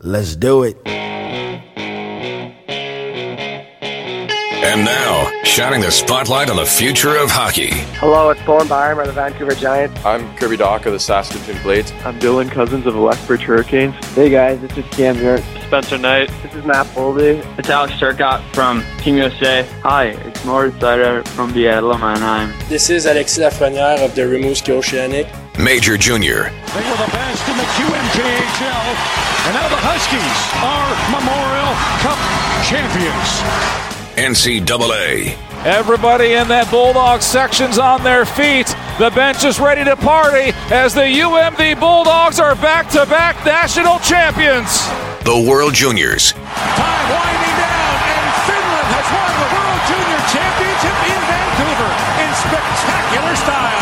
Let's do it. And now, shining the spotlight on the future of hockey. Hello, it's Bowen Byram of the Vancouver Giants. I'm Kirby Dach of the Saskatoon Blades. I'm Dylan Cozens of the Lethbridge Hurricanes. Hey guys, this is Cam here. Spencer Knight. This is Matt Boldy. It's Alex Turcotte from Team USA. Hi, it's Moritz Seider from Seattle, Mannheim. This is Alexis Lafreniere of the Rimouski Oceanic. Major Junior. They were the best in the QMJHL, and now the Huskies are Memorial Cup champions. NCAA. Everybody in that Bulldog section's on their feet. The bench is ready to party as the UMD Bulldogs are back to back national champions. The World Juniors. Time winding down, and Finland has won the World Junior Championship in Vancouver in spectacular style.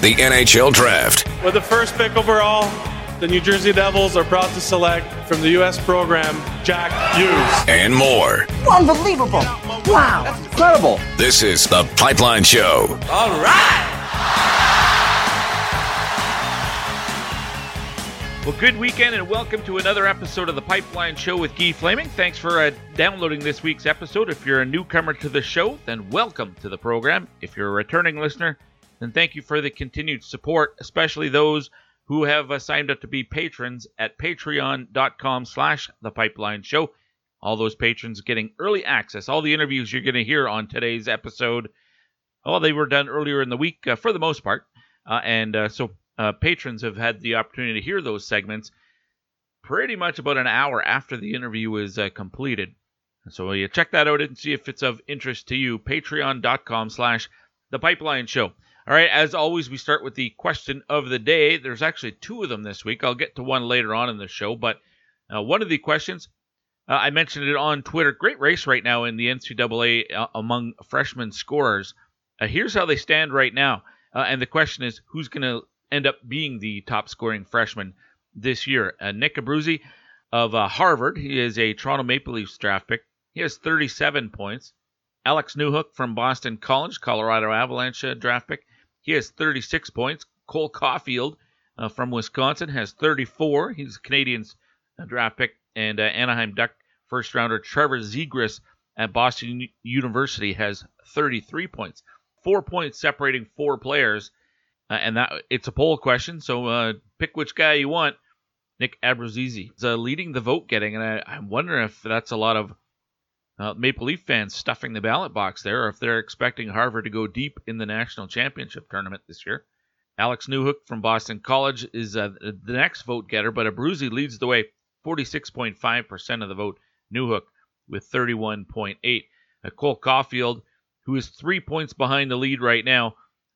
The NHL Draft. With the first pick overall, the New Jersey Devils are proud to select from the U.S. program Jack Hughes. And more. Unbelievable. Wow. That's incredible. This is The Pipeline Show. All right. Well, good weekend and welcome to another episode of The Pipeline Show with Guy Flaming. Thanks for uh, downloading this week's episode. If you're a newcomer to the show, then welcome to the program. If you're a returning listener, then thank you for the continued support, especially those who have uh, signed up to be patrons at patreon.com slash the pipeline show. All those patrons getting early access all the interviews you're going to hear on today's episode well they were done earlier in the week uh, for the most part. Uh, and uh, so uh, patrons have had the opportunity to hear those segments pretty much about an hour after the interview is uh, completed. So you check that out and see if it's of interest to you. Patreon.com slash the pipeline show all right, as always, we start with the question of the day. There's actually two of them this week. I'll get to one later on in the show, but uh, one of the questions, uh, I mentioned it on Twitter. Great race right now in the NCAA uh, among freshman scorers. Uh, here's how they stand right now. Uh, and the question is who's going to end up being the top scoring freshman this year? Uh, Nick Abruzzese of Harvard, he is a Toronto Maple Leafs draft pick. He has 37 points. Alex Newhook from Boston College, Colorado Avalanche draft pick. He has 36 points. Cole Caufield uh, from Wisconsin has 34. He's a Canadiens uh, draft pick. And uh, Anaheim Duck first rounder Trevor Zegras at Boston University has 33 points. Four points separating four players. Uh, and that it's a poll question, so uh, pick which guy you want. Nick Abruzzese is uh, leading the vote getting, and I, I'm wondering if that's a lot of uh, Maple Leaf fans stuffing the ballot box there, or if they're expecting Harvard to go deep in the national championship tournament this year. Alex Newhook from Boston College is uh, the next vote getter, but Abruzzese leads the way, 46.5% of the vote. Newhook with 31.8. Uh, Cole Caufield, who is three points behind the lead right now,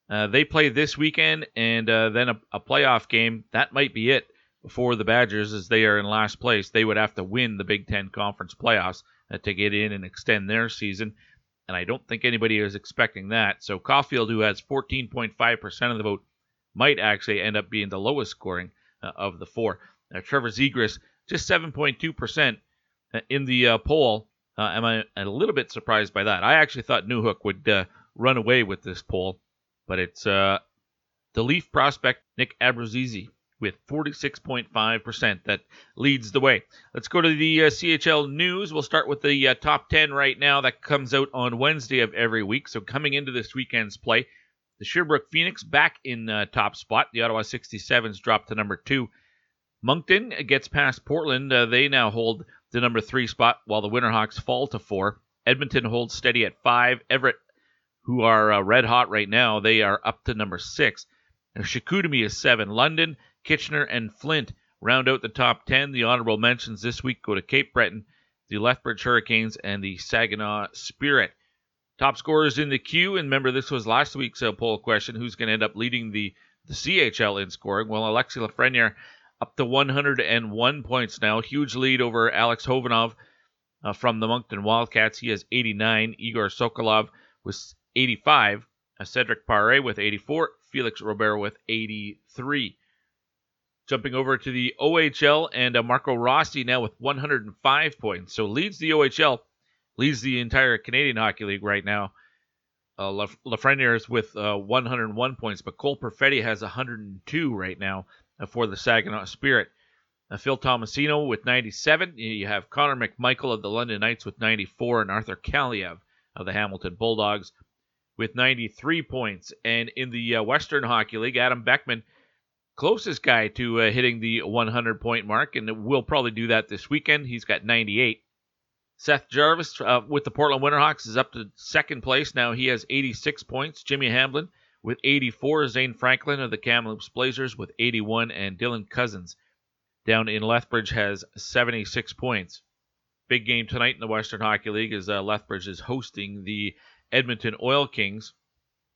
uh, they play this weekend and uh, then a, a playoff game. That might be it for the Badgers, as they are in last place. They would have to win the Big Ten Conference playoffs to get in and extend their season. And I don't think anybody is expecting that. So Caufield, who has 14.5% of the vote, might actually end up being the lowest scoring uh, of the four. Uh, Trevor Zegras, just 7.2% uh, in the uh, poll. Uh, am I a little bit surprised by that? I actually thought Newhook would uh, run away with this poll, but it's the Leaf prospect Nick Abruzzese with 46.5%. That leads the way. Let's go to the uh, CHL news. We'll start with the uh, top 10 right now. That comes out on Wednesday of every week. So coming into this weekend's play, the Sherbrooke Phoenix back in uh, top spot. The Ottawa 67s dropped to number two. Moncton gets past Portland. Uh, they now hold the number three spot, while the Winterhawks fall to four. Edmonton holds steady at five. Everett, who are uh, red hot right now, they are up to number six. Chicoutimi is seven. London Kitchener, and Flint round out the top 10. The honorable mentions this week go to Cape Breton, the Lethbridge Hurricanes, and the Saginaw Spirit. Top scorers in the queue, and remember this was last week's uh, poll question: who's going to end up leading the the CHL in scoring? Well, Alexi Lafreniere up to 101 points now, huge lead over Alex Khovanov uh, from the Moncton Wildcats. He has 89. Igor Sokolov with 85. Uh, Cedric Pare with 84. Felix Robert with 83. Jumping over to the OHL and uh, Marco Rossi now with 105 points. So leads the OHL, leads the entire Canadian Hockey League right now. Uh, Lafreniere is with uh, 101 points, but Cole Perfetti has 102 right now uh, for the Saginaw Spirit. Uh, Phil Tomasino with 97. You have Connor McMichael of the London Knights with 94, and Arthur Kaliyev of the Hamilton Bulldogs with 93 points. And in the uh, Western Hockey League, Adam Beckman, closest guy to uh, hitting the 100 point mark, and we'll probably do that this weekend. He's got 98. Seth Jarvis uh, with the Portland Winterhawks is up to second place now. He has 86 points. Jimmy Hamblin with 84. Zane Franklin of the Kamloops Blazers with 81, and Dylan Cozens down in Lethbridge has 76 points. Big game tonight in the Western Hockey League as uh, Lethbridge is hosting the Edmonton Oil Kings.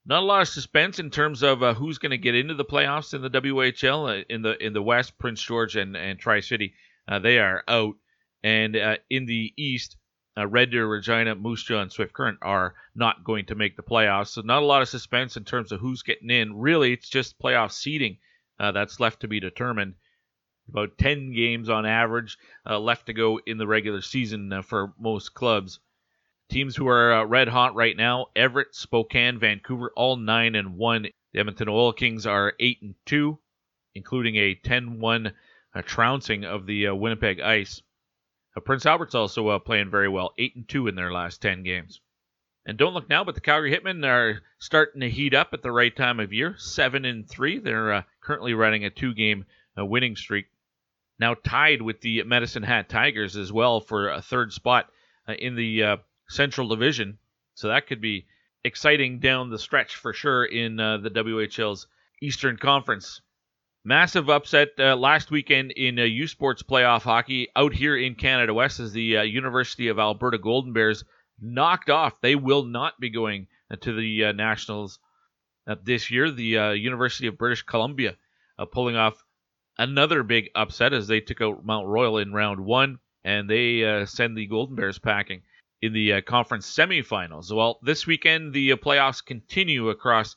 Not a lot of suspense in terms of uh, who's going to get into the playoffs in the WHL. Uh, in the in the West, Prince George and, and Tri City, uh, they are out. And uh, in the East, uh, Red Deer, Regina, Moose Jaw, and Swift Current are not going to make the playoffs. So not a lot of suspense in terms of who's getting in. Really, it's just playoff seeding uh, that's left to be determined. About 10 games on average left to go in the regular season for most clubs. Teams who are uh, red hot right now: Everett, Spokane, Vancouver, all nine and one. The Edmonton Oil Kings are eight and two, including a 10-1 uh, trouncing of the Winnipeg Ice. Uh, Prince Albert's also uh, playing very well, eight and two in their last ten games. And don't look now, but the Calgary Hitmen are starting to heat up at the right time of year, seven and three. They're uh, currently running a two-game uh, winning streak. Now tied with the Medicine Hat Tigers as well for a third spot uh, in the uh, Central Division. So that could be exciting down the stretch for sure in the WHL's Eastern Conference. Massive upset uh, last weekend in uh, U Sports playoff hockey out here in Canada West as the uh, University of Alberta Golden Bears knocked off. They will not be going uh, to the uh, Nationals uh, this year. The University of British Columbia pulling off another big upset as they took out Mount Royal in round one, and they send the Golden Bears packing in the conference semifinals. Well, this weekend the playoffs continue across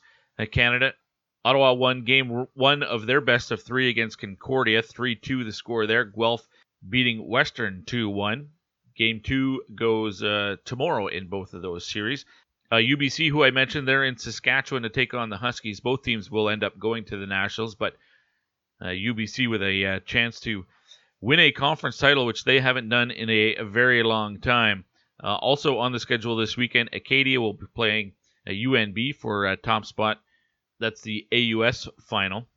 Canada Ottawa won game one of their best of three against Concordia, 3 2 the score there. Guelph beating Western 2 1. Game two goes uh, tomorrow in both of those series. Uh, UBC, who I mentioned, they're in Saskatchewan to take on the Huskies. Both teams will end up going to the Nationals, but uh, UBC with a uh, chance to win a conference title, which they haven't done in a, a very long time. Uh, also on the schedule this weekend, Acadia will be playing a UNB for a top spot that's the AUS final.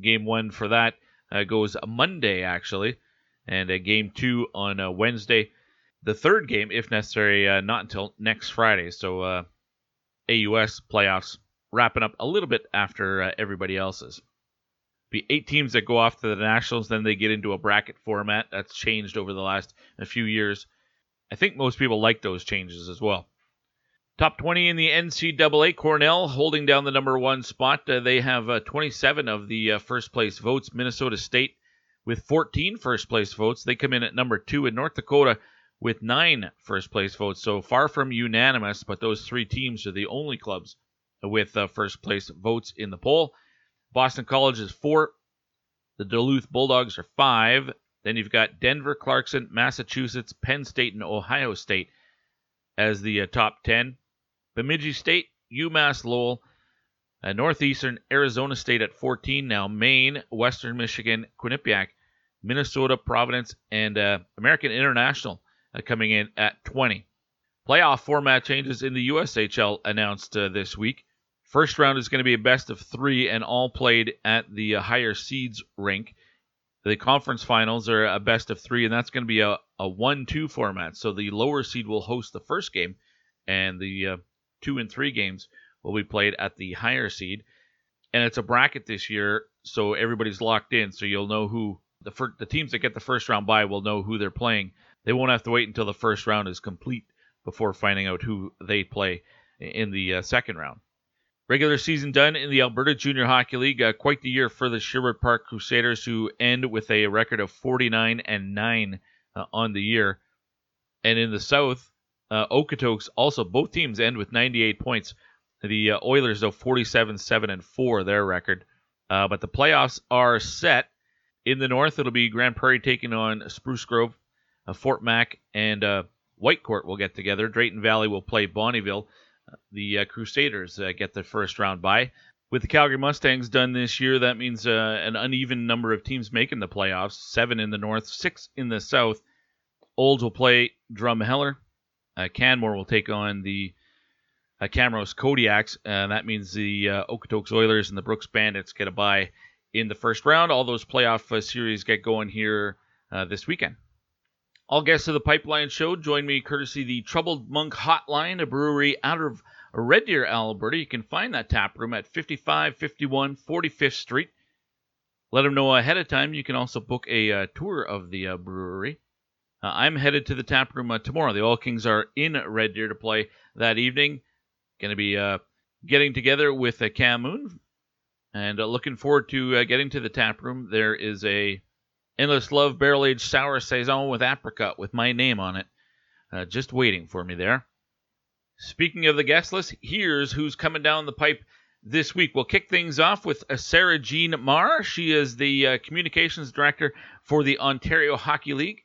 Game one for that uh, goes Monday, actually, and uh, game two on uh, Wednesday. The third game, if necessary, uh, not until next Friday. So uh, AUS playoffs wrapping up a little bit after uh, everybody else's. Be eight teams that go off to the Nationals, then they get into a bracket format. That's changed over the last few years. I think most people like those changes as well. Top 20 in the NCAA. Cornell holding down the number one spot. Uh, they have uh, 27 of the uh, first place votes. Minnesota State with 14 first place votes. They come in at number two. In North Dakota with nine first place votes. So far from unanimous, but those three teams are the only clubs with uh, first place votes in the poll. Boston College is four. The Duluth Bulldogs are five. Then you've got Denver, Clarkson, Massachusetts, Penn State, and Ohio State as the uh, top 10. Bemidji State, UMass Lowell, uh, Northeastern Arizona State at 14 now, Maine, Western Michigan, Quinnipiac, Minnesota, Providence, and uh, American International uh, coming in at 20. Playoff format changes in the USHL announced uh, this week. First round is going to be a best of three and all played at the uh, higher seeds rink. The conference finals are a best of three, and that's going to be a, a 1 2 format. So the lower seed will host the first game, and the uh, two and three games will be played at the higher seed. And it's a bracket this year, so everybody's locked in. So you'll know who the fir- the teams that get the first round by will know who they're playing. They won't have to wait until the first round is complete before finding out who they play in the uh, second round. Regular season done in the Alberta Junior Hockey League. Uh, quite the year for the Sherwood Park Crusaders, who end with a record of 49 and 9 uh, on the year. And in the South, uh, Okotoks also both teams end with 98 points. The uh, Oilers though 47 7 and 4 their record. Uh, but the playoffs are set. In the North, it'll be Grande Prairie taking on Spruce Grove. Uh, Fort Mac and uh, Whitecourt will get together. Drayton Valley will play Bonnyville. Uh, the uh, Crusaders get the first round bye. with the Calgary Mustangs done this year, that means uh, an uneven number of teams making the playoffs seven in the north, six in the south. Olds will play Drumheller. Uh, Canmore will take on the uh, Camrose Kodiaks. And that means the uh, Okotoks Oilers and the Brooks Bandits get a bye in the first round. All those playoff uh, series get going here uh, this weekend. All guests of the Pipeline Show join me courtesy the Troubled Monk Hotline, a brewery out of Red Deer, Alberta. You can find that tap room at 5551 45th Street. Let them know ahead of time. You can also book a uh, tour of the uh, brewery. Uh, I'm headed to the tap room uh, tomorrow. The Oil Kings are in Red Deer to play that evening. Going to be uh, getting together with uh, Cam Moon and looking forward to getting to the tap room. There is a Endless Love Barrel Aged Sour Saison with apricot with my name on it. Uh, just waiting for me there. Speaking of the guest list, here's who's coming down the pipe this week. We'll kick things off with uh, Sara Jean Maher. She is the uh, communications director for the Ontario Hockey League.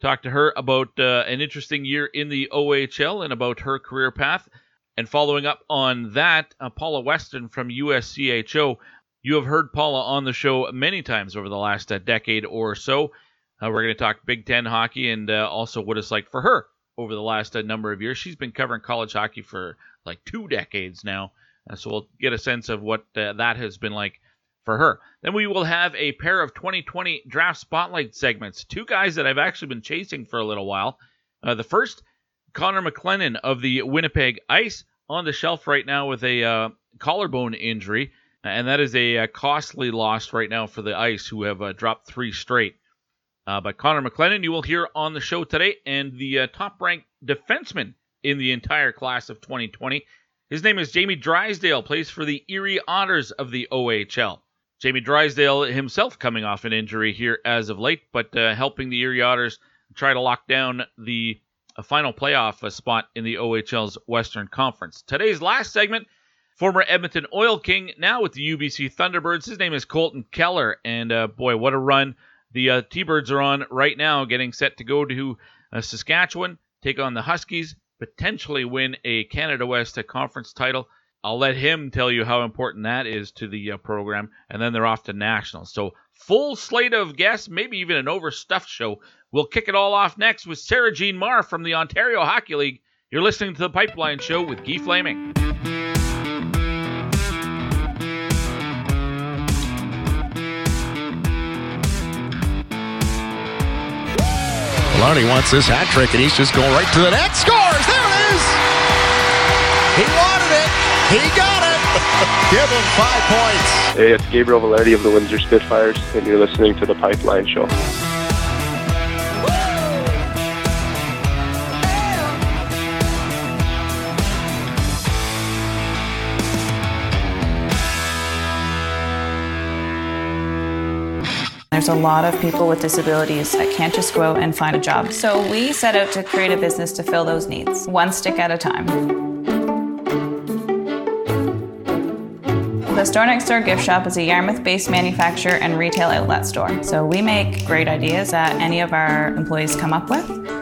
Talk to her about uh, an interesting year in the OHL and about her career path. And following up on that, uh, Paula Weston from USCHO you have heard Paula on the show many times over the last uh, decade or so. Uh, we're going to talk Big Ten hockey and uh, also what it's like for her over the last uh, number of years. She's been covering college hockey for like two decades now, uh, so we'll get a sense of what uh, that has been like for her. Then we will have a pair of 2020 draft spotlight segments. Two guys that I've actually been chasing for a little while. the first, Connor McClennon of the Winnipeg Ice, on the shelf right now with a collarbone injury and that is a, a, costly loss right now for the Ice, who have uh, dropped three straight. Uh, but Connor McClennon, you will hear on the show today, and the uh, top-ranked defenseman in the entire class of 2020. His name is Jamie Drysdale, plays for the Erie Otters of the OHL. Jamie Drysdale himself coming off an injury here as of late, but uh, helping the Erie Otters try to lock down the uh, final playoff uh, spot in the OHL's Western Conference. Today's last segment Former Edmonton Oil King, now with the UBC Thunderbirds. His name is Colton Kehler, and uh, boy, what a run the uh, T-Birds are on right now, getting set to go to uh, Saskatchewan, take on the Huskies, potentially win a Canada West Conference title. I'll let him tell you how important that is to the uh, program, and then they're off to nationals. So full slate of guests, maybe even an overstuffed show. We'll kick it all off next with Sara Jean Maher from the Ontario Hockey League. You're listening to the Pipeline Show with Guy Flaming. Maloney wants this hat trick, and he's just going right to the net. Scores! There it is! He wanted it. He got it. Give him five points. Hey, it's Gabriel Vilardi of the Windsor Spitfires, and you're listening to The Pipeline Show. There's a lot of people with disabilities that can't just go out and find a job. So we set out to create a business to fill those needs, one stick at a time. The Store Next Door Gift Shop is a Yarmouth based manufacturer and retail outlet store. So we make great ideas that any of our employees come up with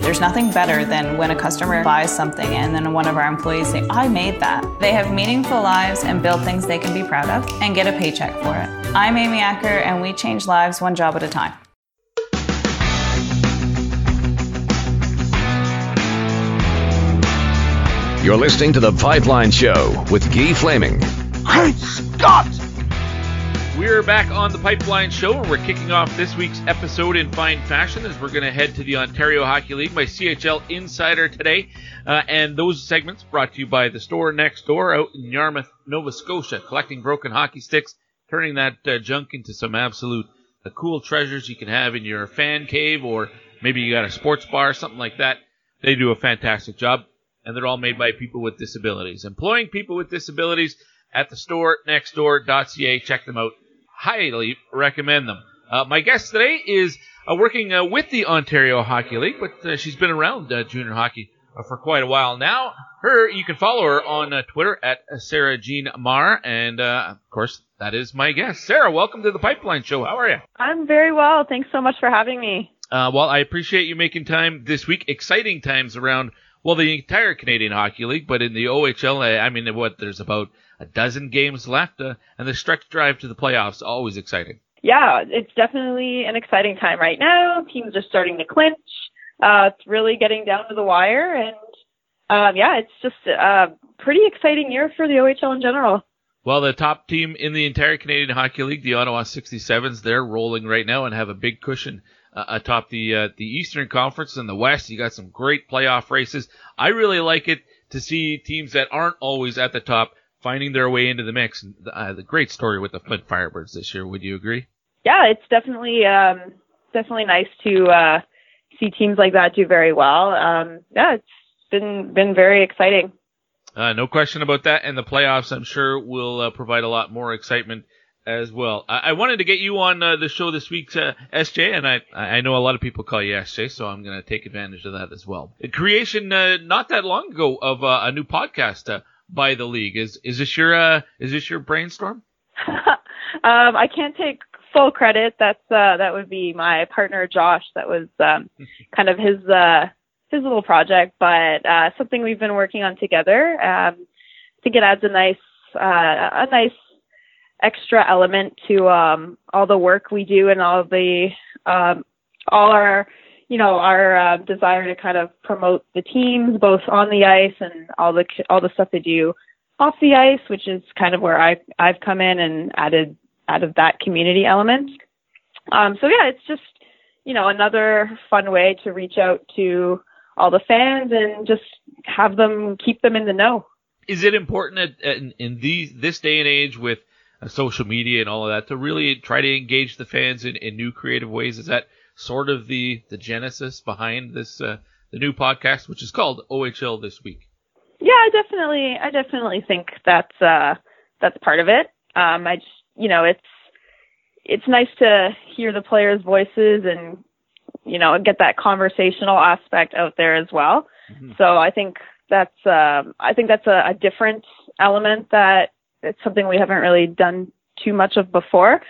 There's nothing better than when a customer buys something and then one of our employees say, I made that. They have meaningful lives and build things they can be proud of and get a paycheck for it. I'm Amy Acker and we change lives one job at a time. You're listening to The Pipeline Show with Guy Flaming. Great Scott! We're back on the Pipeline Show. And we're kicking off this week's episode in fine fashion as we're going to head to the Ontario Hockey League, my CHL Insider today. Uh, and those segments brought to you by the store next door out in Yarmouth, Nova Scotia, collecting broken hockey sticks, turning that uh, junk into some absolute uh, cool treasures you can have in your fan cave or maybe you got a sports bar, something like that. They do a fantastic job, and they're all made by people with disabilities. Employing people with disabilities at the store nextdoor.ca. Check them out. Highly recommend them. Uh, my guest today is uh, working uh, with the Ontario Hockey League, but uh, she's been around uh, junior hockey uh, for quite a while now. Her, you can follow her on Twitter at Sara Jean Maher, and of course, that is my guest. Sara, welcome to the Pipeline Show. How are you? I'm very well. Thanks so much for having me. well, I appreciate you making time this week. Exciting times around well, the entire Canadian Hockey League, but in the OHL, I mean, what there's about a dozen games left, uh, and the stretch drive to the playoffs always exciting. Yeah, it's definitely an exciting time right now. Teams are starting to clinch. Uh, it's really getting down to the wire, and um, yeah, it's just a pretty exciting year for the OHL in general. Well, the top team in the entire Canadian Hockey League, the Ottawa 67s, they're rolling right now and have a big cushion uh, atop the uh, the Eastern Conference and the West. You got some great playoff races. I really like it to see teams that aren't always at the top finding their way into the mix. Uh, the great story with the Flint Firebirds this year. Would you agree? Yeah, it's definitely um, definitely nice to uh, see teams like that do very well. Um, yeah, it's been been very exciting. Uh, no question about that. And the playoffs, I'm sure, will uh, provide a lot more excitement as well. I, I wanted to get you on uh, the show this week, uh, SJ, and I I know a lot of people call you SJ, so I'm going to take advantage of that as well. Creation uh, not that long ago of uh, a new podcast uh, by the league. Is is this your uh, is this your brainstorm? um, I can't take full credit. That's uh, that would be my partner Josh. That was um, kind of his uh, his little project, but uh, something we've been working on together. Um, I think it adds a nice uh, a nice extra element to um, all the work we do and all the um, all our you know our uh, desire to kind of promote the teams both on the ice and all the all the stuff they do off the ice, which is kind of where I I've come in and added added that community element. Um, so yeah, it's just you know another fun way to reach out to all the fans and just have them keep them in the know. Is it important in, in these this day and age with uh, social media and all of that to really try to engage the fans in, in new creative ways? Is that sort of the the genesis behind this uh, the new podcast, which is called OHL this week? Yeah, I definitely I definitely think that's uh, that's part of it. Um, I just you know it's it's nice to hear the players' voices and you know get that conversational aspect out there as well. Mm-hmm. So I think that's uh, I think that's a, a different element that it's something we haven't really done too much of before.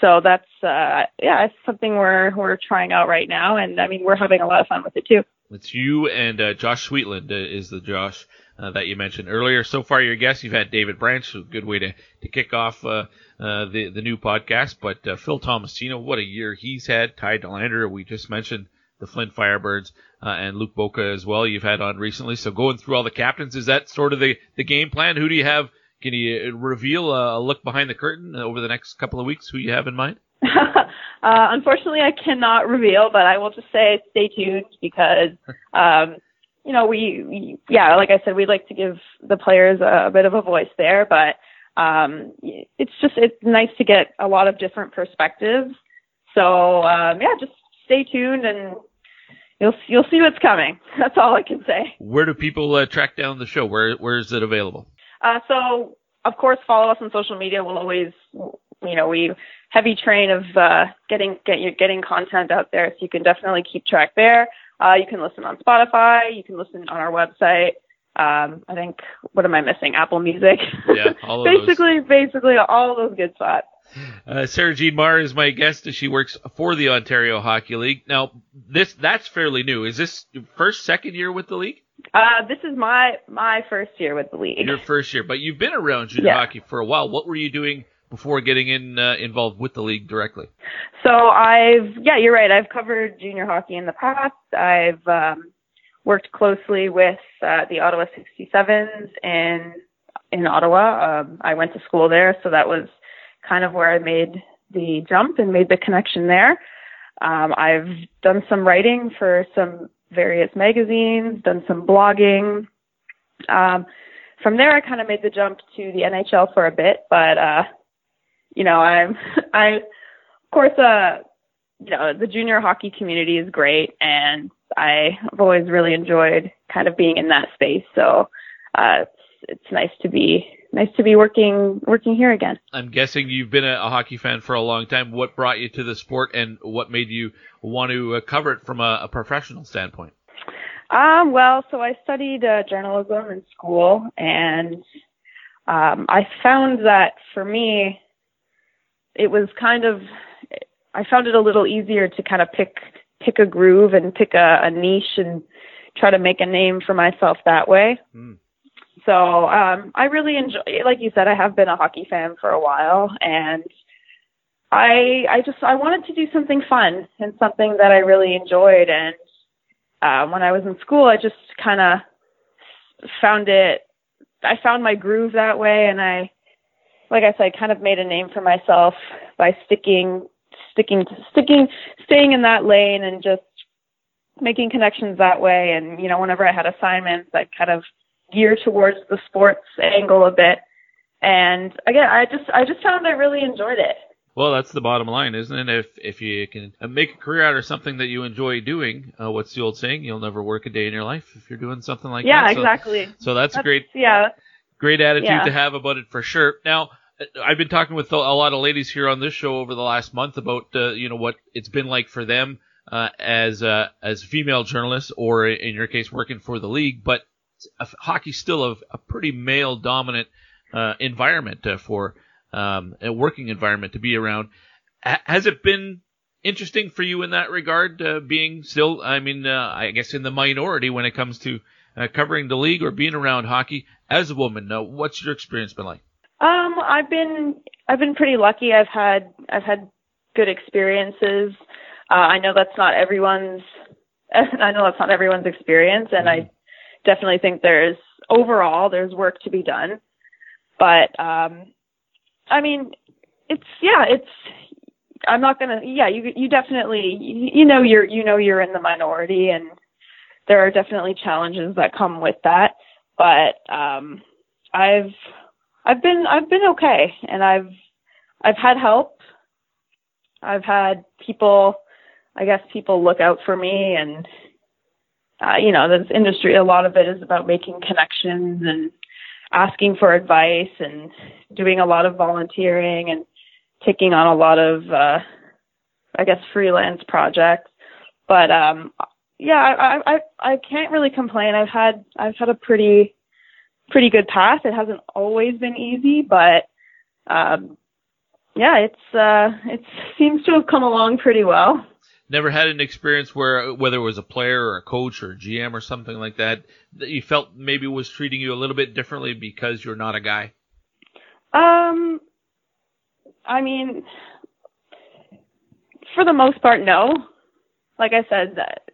So that's uh, yeah, it's something we're we're trying out right now, and I mean we're having a lot of fun with it too. It's you and uh, Josh Sweetland uh, is the Josh uh, that you mentioned earlier. So far, your guests you've had David Branch, a good way to to kick off uh, uh, the the new podcast. But Phil Tomasino, what a year he's had. Ty Dellandrea, we just mentioned the Flint Firebirds, and Luke Boca as well. You've had on recently. So going through all the captains, is that sort of the the game plan? Who do you have? Can you reveal a look behind the curtain over the next couple of weeks? Who you have in mind? uh, unfortunately, I cannot reveal, but I will just say stay tuned because, um, you know, we, we, yeah, like I said, we'd like to give the players a, a bit of a voice there, but um, it's just it's nice to get a lot of different perspectives. So um, yeah, just stay tuned and you'll you'll see what's coming. That's all I can say. Where do people uh, track down the show? Where where is it available? Uh, so of course, follow us on social media. We'll always, you know, we heavy train of uh, getting get you getting content out there, so you can definitely keep track there. Uh, you can listen on Spotify. You can listen on our website. Um, I think what am I missing? Apple Music. Yeah, all basically, those. basically all those good spots. Uh, Sara Jean Maher is my guest. And she works for the Ontario Hockey League. Now, this that's fairly new. Is this first, second year with the league? Uh, this is my my first year with the league. Your first year, but you've been around junior yeah. hockey for a while. What were you doing before getting in uh, involved with the league directly? So I've yeah, you're right. I've covered junior hockey in the past. I've um, worked closely with uh, the Ottawa 67s in in Ottawa. Um, I went to school there, so that was kind of where I made the jump and made the connection there. Um, I've done some writing for some various magazines, done some blogging. Um, from there, I kind of made the jump to the NHL for a bit, but uh, you know, I'm I of course uh, you know, the junior hockey community is great, and I've always really enjoyed kind of being in that space. So uh, it's it's nice to be nice to be working working here again. I'm guessing you've been a, a, hockey fan for a long time. What brought you to the sport, and what made you want to uh, cover it from a, a, professional standpoint? Um, well, so I studied uh, journalism in school, and um, I found that for me, it was kind of I found it a little easier to kind of pick pick a groove and pick a, a niche and try to make a name for myself that way. Mm. So um, I really enjoy, like you said, I have been a hockey fan for a while, and I I just I wanted to do something fun and something that I really enjoyed. And uh, when I was in school, I just kind of found it. I found my groove that way, and I, like I said, kind of made a name for myself by sticking sticking sticking staying in that lane and just making connections that way and you know whenever i had assignments i kind of gear towards the sports angle a bit. And again i just i just found i really enjoyed it. Well that's the bottom line isn't it? If if you can make a career out of something that you enjoy doing uh, what's the old saying? You'll never work a day in your life if you're doing something like yeah, that. Yeah exactly. so that's, that's great yeah. great attitude yeah. to have about it for sure. Now I've been talking with a lot of ladies here on this show over the last month about uh, you know what it's been like for them uh, as uh, as female journalists, or in your case, working for the league. But hockey's still a, a pretty male dominant uh, environment uh, for um, a working environment to be around. H- has it been interesting for you in that regard, uh, being still, I mean, I guess in the minority when it comes to covering the league or being around hockey as a woman? what's your experience been like? Um, I've been I've been pretty lucky. I've had I've had good experiences. Uh, I know that's not everyone's. I know that's not everyone's experience, and mm-hmm. I definitely think there's overall there's work to be done. But um, I mean, it's yeah, it's. I'm not gonna. Yeah, you you definitely you, you know you're you know you're in the minority, and there are definitely challenges that come with that. But um, I've I've been I've been okay, and I've I've had help. I've had people, I guess people look out for me, and uh, you know, this industry. A lot of it is about making connections and asking for advice and doing a lot of volunteering and taking on a lot of, uh, I guess, freelance projects. But um, yeah, I, I I can't really complain. I've had I've had a pretty pretty good path. It hasn't always been easy, but um, yeah, it's uh, it seems to have come along pretty well. Never had an experience where whether it was a player or a coach or a GM or something like that that you felt maybe was treating you a little bit differently because you're not a guy. Um, I mean, for the most part, no. Like I said, that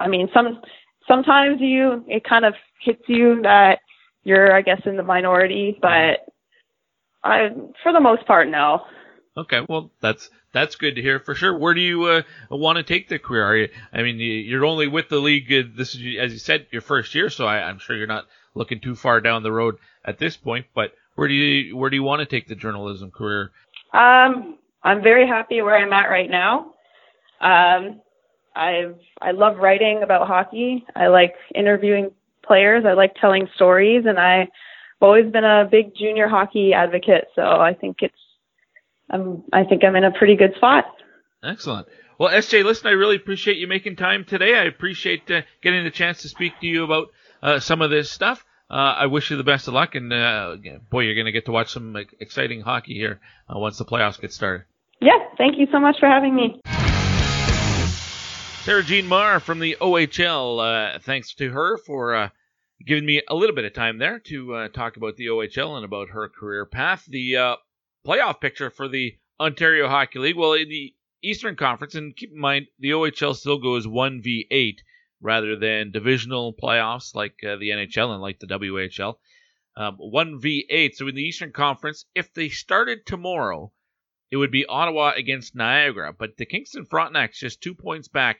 I mean, some sometimes you it kind of hits you that you're, I guess, in the minority, but I, for the most part, no. Okay, well, that's that's good to hear for sure. Where do you uh, want to take the career? Are you, I mean, you're only with the league. Uh, this is, as you said, your first year, so I, I'm sure you're not looking too far down the road at this point. But where do you where do you want to take the journalism career? Um, I'm very happy where I'm at right now. Um, I've I love writing about hockey. I like interviewing players. I like telling stories, and I've always been a big junior hockey advocate. So I think it's, I'm, I think I'm in a pretty good spot. Excellent. Well, SJ, listen, I really appreciate you making time today. I appreciate uh, getting the chance to speak to you about uh, some of this stuff. Uh, I wish you the best of luck, and uh, boy, you're going to get to watch some exciting hockey here uh, once the playoffs get started. Yeah, thank you so much for having me. Sara Jean Maher from the OHL. Uh, thanks to her for uh, giving me a little bit of time there to uh, talk about the OHL and about her career path. The uh, playoff picture for the Ontario Hockey League. Well, in the Eastern Conference, and keep in mind the OHL still goes 1v8 rather than divisional playoffs like uh, the NHL and like the WHL. Um, 1v8. So in the Eastern Conference, if they started tomorrow, it would be Ottawa against Niagara. But the Kingston Frontenacs just two points back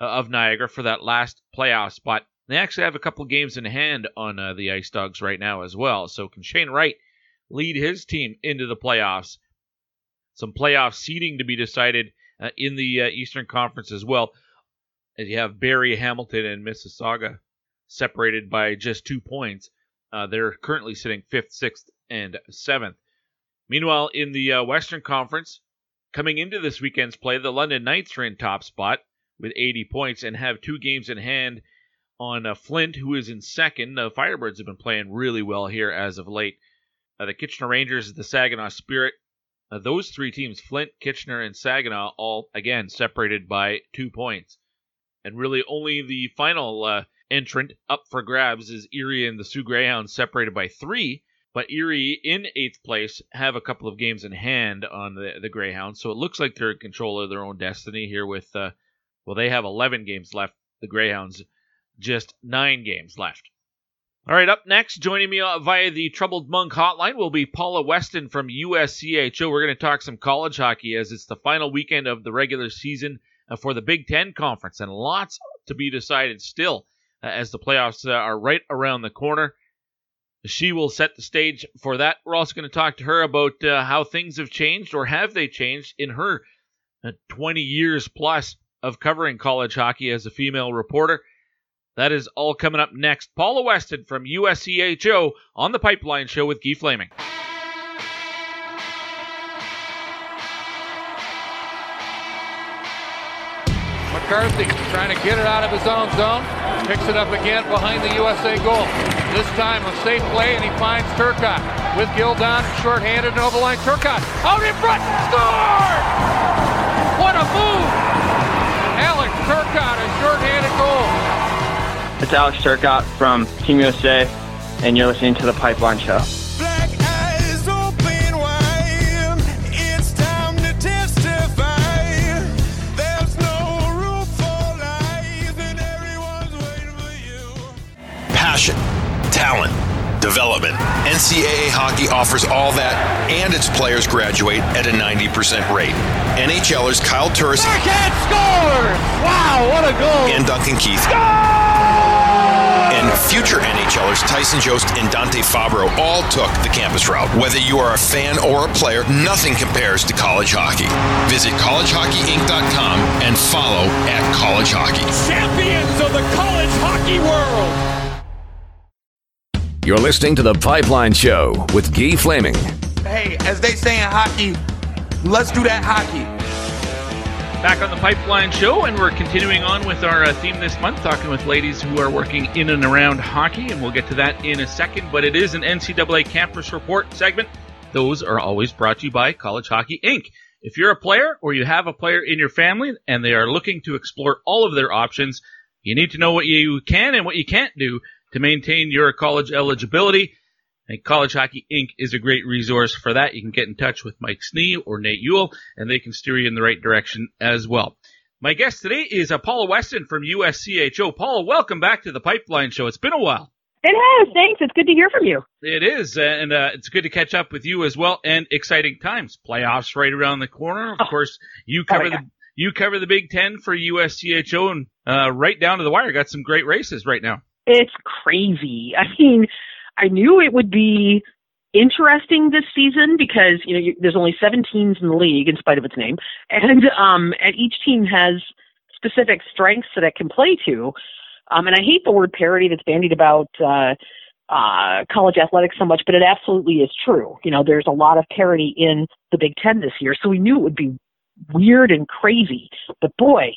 uh, of Niagara for that last playoff spot. They actually have a couple games in hand on uh, the Ice Dogs right now as well. So can Shane Wright lead his team into the playoffs? Some playoff seeding to be decided uh, in the uh, Eastern Conference as well. As you have Barrie, Hamilton, and Mississauga separated by just two points. Uh, they're currently sitting fifth, sixth, and seventh. Meanwhile, in the uh, Western Conference, coming into this weekend's play, the London Knights are in top spot with 80 points and have two games in hand on uh, Flint, who is in second. The Firebirds have been playing really well here as of late. Uh, the Kitchener Rangers, the Saginaw Spirit, uh, those three teams, Flint, Kitchener, and Saginaw, all again separated by two points. And really, only the final uh, entrant up for grabs is Erie and the Soo Greyhounds, separated by three. But Erie in eighth place have a couple of games in hand on the, the Greyhounds, so it looks like they're in control of their own destiny here. With uh, well, they have 11 games left. The Greyhounds just nine games left. All right, up next, joining me uh, via the Troubled Monk hotline will be Paula Weston from USCHO. We're going to talk some college hockey as it's the final weekend of the regular season uh, for the Big Ten Conference, and lots to be decided still uh, as the playoffs are right around the corner. She will set the stage for that. We're also going to talk to her about uh, how things have changed, or have they changed, in her 20 years plus of covering college hockey as a female reporter. That is all coming up next. Paula Weston from USCHO on the Pipeline Show with Guy Flaming. McCarthy trying to get it out of his own zone. Picks it up again behind the USA goal. This time a safe play, and he finds Turcotte with Gildon short-handed and over line. Turcotte out in front, score! What a move! Alex Turcotte, a short-handed goal. It's Alex Turcotte from Team USA, and you're listening to The Pipeline Show. Passion, talent, development. NCAA hockey offers all that, and its players graduate at a 90% rate. NHLers Kyle Turris scores! Wow, what a goal! And Duncan Keith. And future NHLers Tyson Jost and Dante Fabro all took the campus route. Whether you are a fan or a player, nothing compares to college hockey. Visit collegehockeyinc.com and follow at college hockey. Champions of the college hockey world! You're listening to The Pipeline Show with Guy Flaming. Hey, as they say in hockey, let's do that hockey. Back on the Pipeline Show, and we're continuing on with our uh, theme this month, talking with ladies who are working in and around hockey, and we'll get to that in a second. But it is an NCAA Campus Report segment. Those are always brought to you by College Hockey Inc. If you're a player or you have a player in your family and they are looking to explore all of their options, you need to know what you can and what you can't do to maintain your college eligibility. And College Hockey Inc. is a great resource for that. You can get in touch with Mike Snee or Nate Ewell, and they can steer you in the right direction as well. My guest today is Paula Weston from USCHO. Paula, welcome back to the Pipeline Show. It's been a while. It has. Thanks. It's good to hear from you. It is, and uh, it's good to catch up with you as well. And exciting times. Playoffs right around the corner. Of oh. course, you cover oh the you cover the Big Ten for USCHO, and uh, right down to the wire. Got some great races right now. It's crazy. I mean, I knew it would be interesting this season because you know you, there's only seven teams in the league in spite of its name, and um, and each team has specific strengths that it can play to. Um, and I hate the word parity that's bandied about uh, uh, college athletics so much, but it absolutely is true. You know, there's a lot of parity in the Big Ten this year, so we knew it would be weird and crazy. But boy,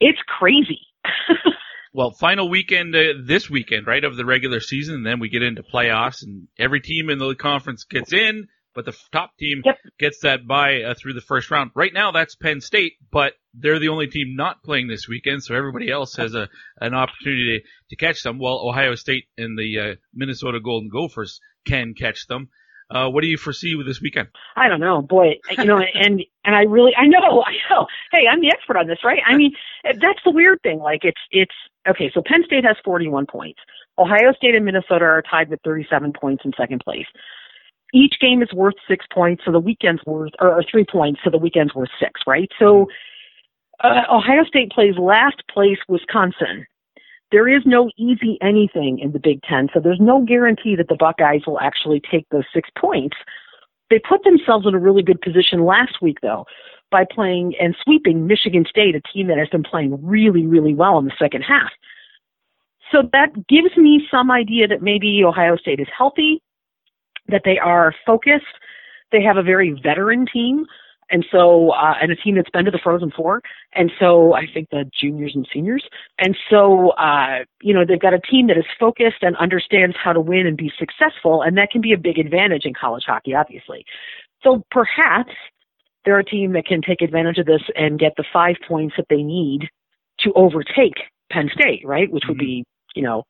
it's crazy. well, final weekend uh, this weekend, right, of the regular season, and then we get into playoffs, and every team in the conference gets in, but the top team yep. gets that bye uh, through the first round. Right now, that's Penn State, but they're the only team not playing this weekend, so everybody else has a an opportunity to, to catch them. While Ohio State and the uh, Minnesota Golden Gophers can catch them. Uh, what do you foresee with this weekend? I don't know, boy. You know, and and I really, I know, I know. Hey, I'm the expert on this, right? I mean, that's the weird thing. Like, it's it's okay. So Penn State has 41 points. Ohio State and Minnesota are tied with 37 points in second place. Each game is worth six points, so the weekend's worth or, or three points, so the weekend's worth six, right? So uh, Ohio State plays last place Wisconsin there is no easy anything in the Big Ten, so there's no guarantee that the Buckeyes will actually take those six points. They put themselves in a really good position last week, though, by playing and sweeping Michigan State, a team that has been playing really, really well in the second half. So that gives me some idea that maybe Ohio State is healthy. that they are focused. They have a very veteran team. And so, uh, and a team that's been to the Frozen Four. And so I think the juniors and seniors. And so, uh, you know, they've got a team that is focused and understands how to win and be successful. And that can be a big advantage in college hockey, obviously. So perhaps they're a team that can take advantage of this and get the five points that they need to overtake Penn State, right? Which would be, you know,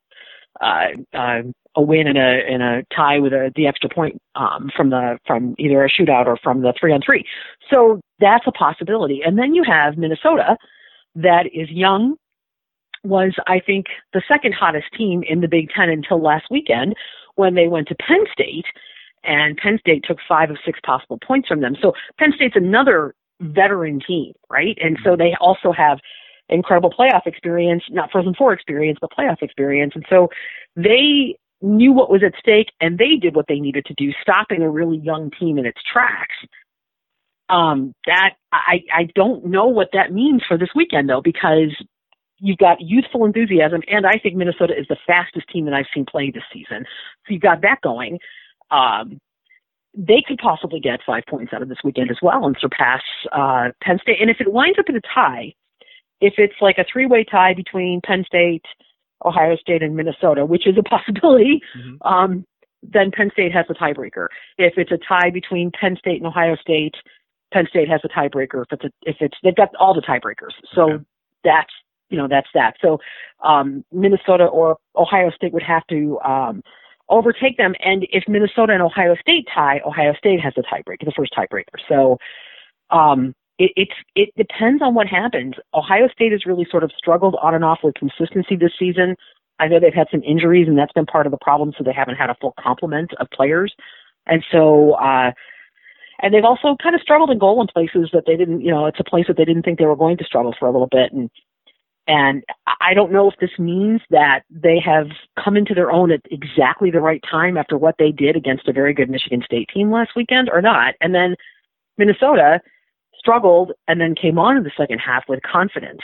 uh, uh, a win and a and a tie with a, the extra point um, from the from either a shootout or from the three on three. So that's a possibility. And then you have Minnesota, that is young, was I think the second hottest team in the Big Ten until last weekend when they went to Penn State, and Penn State took five of six possible points from them. So Penn State's another veteran team, right? And so they also have incredible playoff experience, not Frozen Four experience, but playoff experience. And so they knew what was at stake and they did what they needed to do, stopping a really young team in its tracks. Um, that I, I don't know what that means for this weekend though, because you've got youthful enthusiasm and I think Minnesota is the fastest team that I've seen play this season. So you've got that going. Um, they could possibly get five points out of this weekend as well and surpass uh, Penn State. And if it winds up in a tie, if it's like a three-way tie between Penn State, Ohio State, and Minnesota, which is a possibility, mm-hmm. um, then Penn State has a tiebreaker. If it's a tie between Penn State and Ohio State, Penn State has a tiebreaker. If it's a, if it's they've got all the tiebreakers, so okay. that's you know that's that. So um, Minnesota or Ohio State would have to um, overtake them, and if Minnesota and Ohio State tie, Ohio State has the tiebreaker, the first tiebreaker. So um, it, it's it depends on what happens. Ohio State has really sort of struggled on and off with consistency this season. I know they've had some injuries, and that's been part of the problem. So they haven't had a full complement of players, and so uh, and they've also kind of struggled in goal in places that they didn't. You know, it's a place that they didn't think they were going to struggle for a little bit, and and I don't know if this means that they have come into their own at exactly the right time after what they did against a very good Michigan State team last weekend or not. And then Minnesota struggled and then came on in the second half with confidence.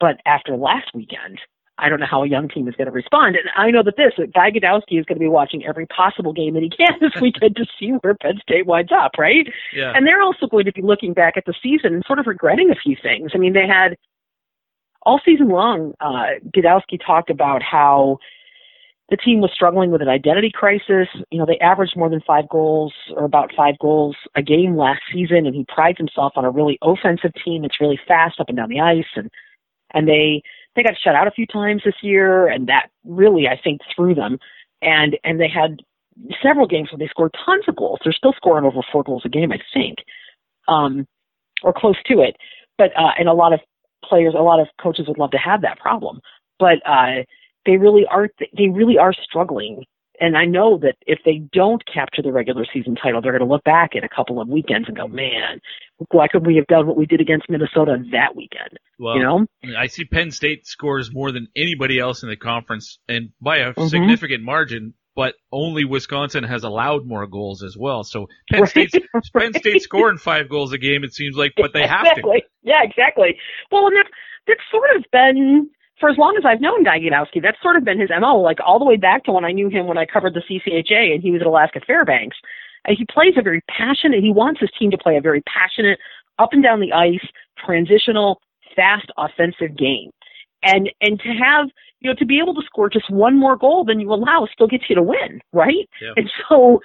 But after last weekend, I don't know how a young team is going to respond. And I know that this, that Guy Gadowsky is going to be watching every possible game that he can this weekend to see where Penn State winds up, right? Yeah. And they're also going to be looking back at the season and sort of regretting a few things. I mean, they had all season long, uh, Gadowsky talked about how the team was struggling with an identity crisis. You know, they averaged more than five goals or about five goals a game last season, and he prides himself on a really offensive team that's really fast up and down the ice, and and they they got shut out a few times this year, and that really I think threw them. And and they had several games where they scored tons of goals. They're still scoring over four goals a game, I think, um, or close to it. But uh, and a lot of players, a lot of coaches would love to have that problem, but uh, they really are they really are struggling. And I know that if they don't capture the regular season title, they're going to look back in a couple of weekends and go, "Man, why could we have done what we did against Minnesota that weekend?" Well, you know, I see Penn State scores more than anybody else in the conference, and by a mm-hmm. significant margin. But only Wisconsin has allowed more goals as well. So Penn right. State's Penn State scoring five goals a game, it seems like, but they have exactly. to. Yeah, exactly. Well, and that's that's sort of been for as long as I've known Guy Gadowsky, that's sort of been his MO, like all the way back to when I knew him when I covered the CCHA and he was at Alaska Fairbanks. And he plays a very passionate, he wants his team to play a very passionate, up and down the ice, transitional, fast offensive game. And, and to have, you know, to be able to score just one more goal than you allow still gets you to win, right? Yeah. And so,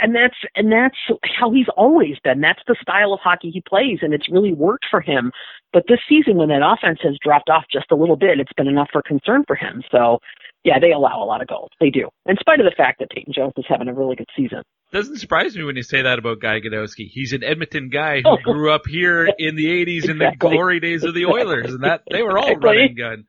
and that's and that's how he's always been. That's the style of hockey he plays, and it's really worked for him. But this season, when that offense has dropped off just a little bit, it's been enough for concern for him. So, yeah, they allow a lot of goals. They do, in spite of the fact that Peyton Jones is having a really good season. Doesn't surprise me when you say that about Guy Gadowsky. He's an Edmonton guy who grew up here in the '80s exactly. in the glory days of the Oilers, and that they were all exactly. running gun.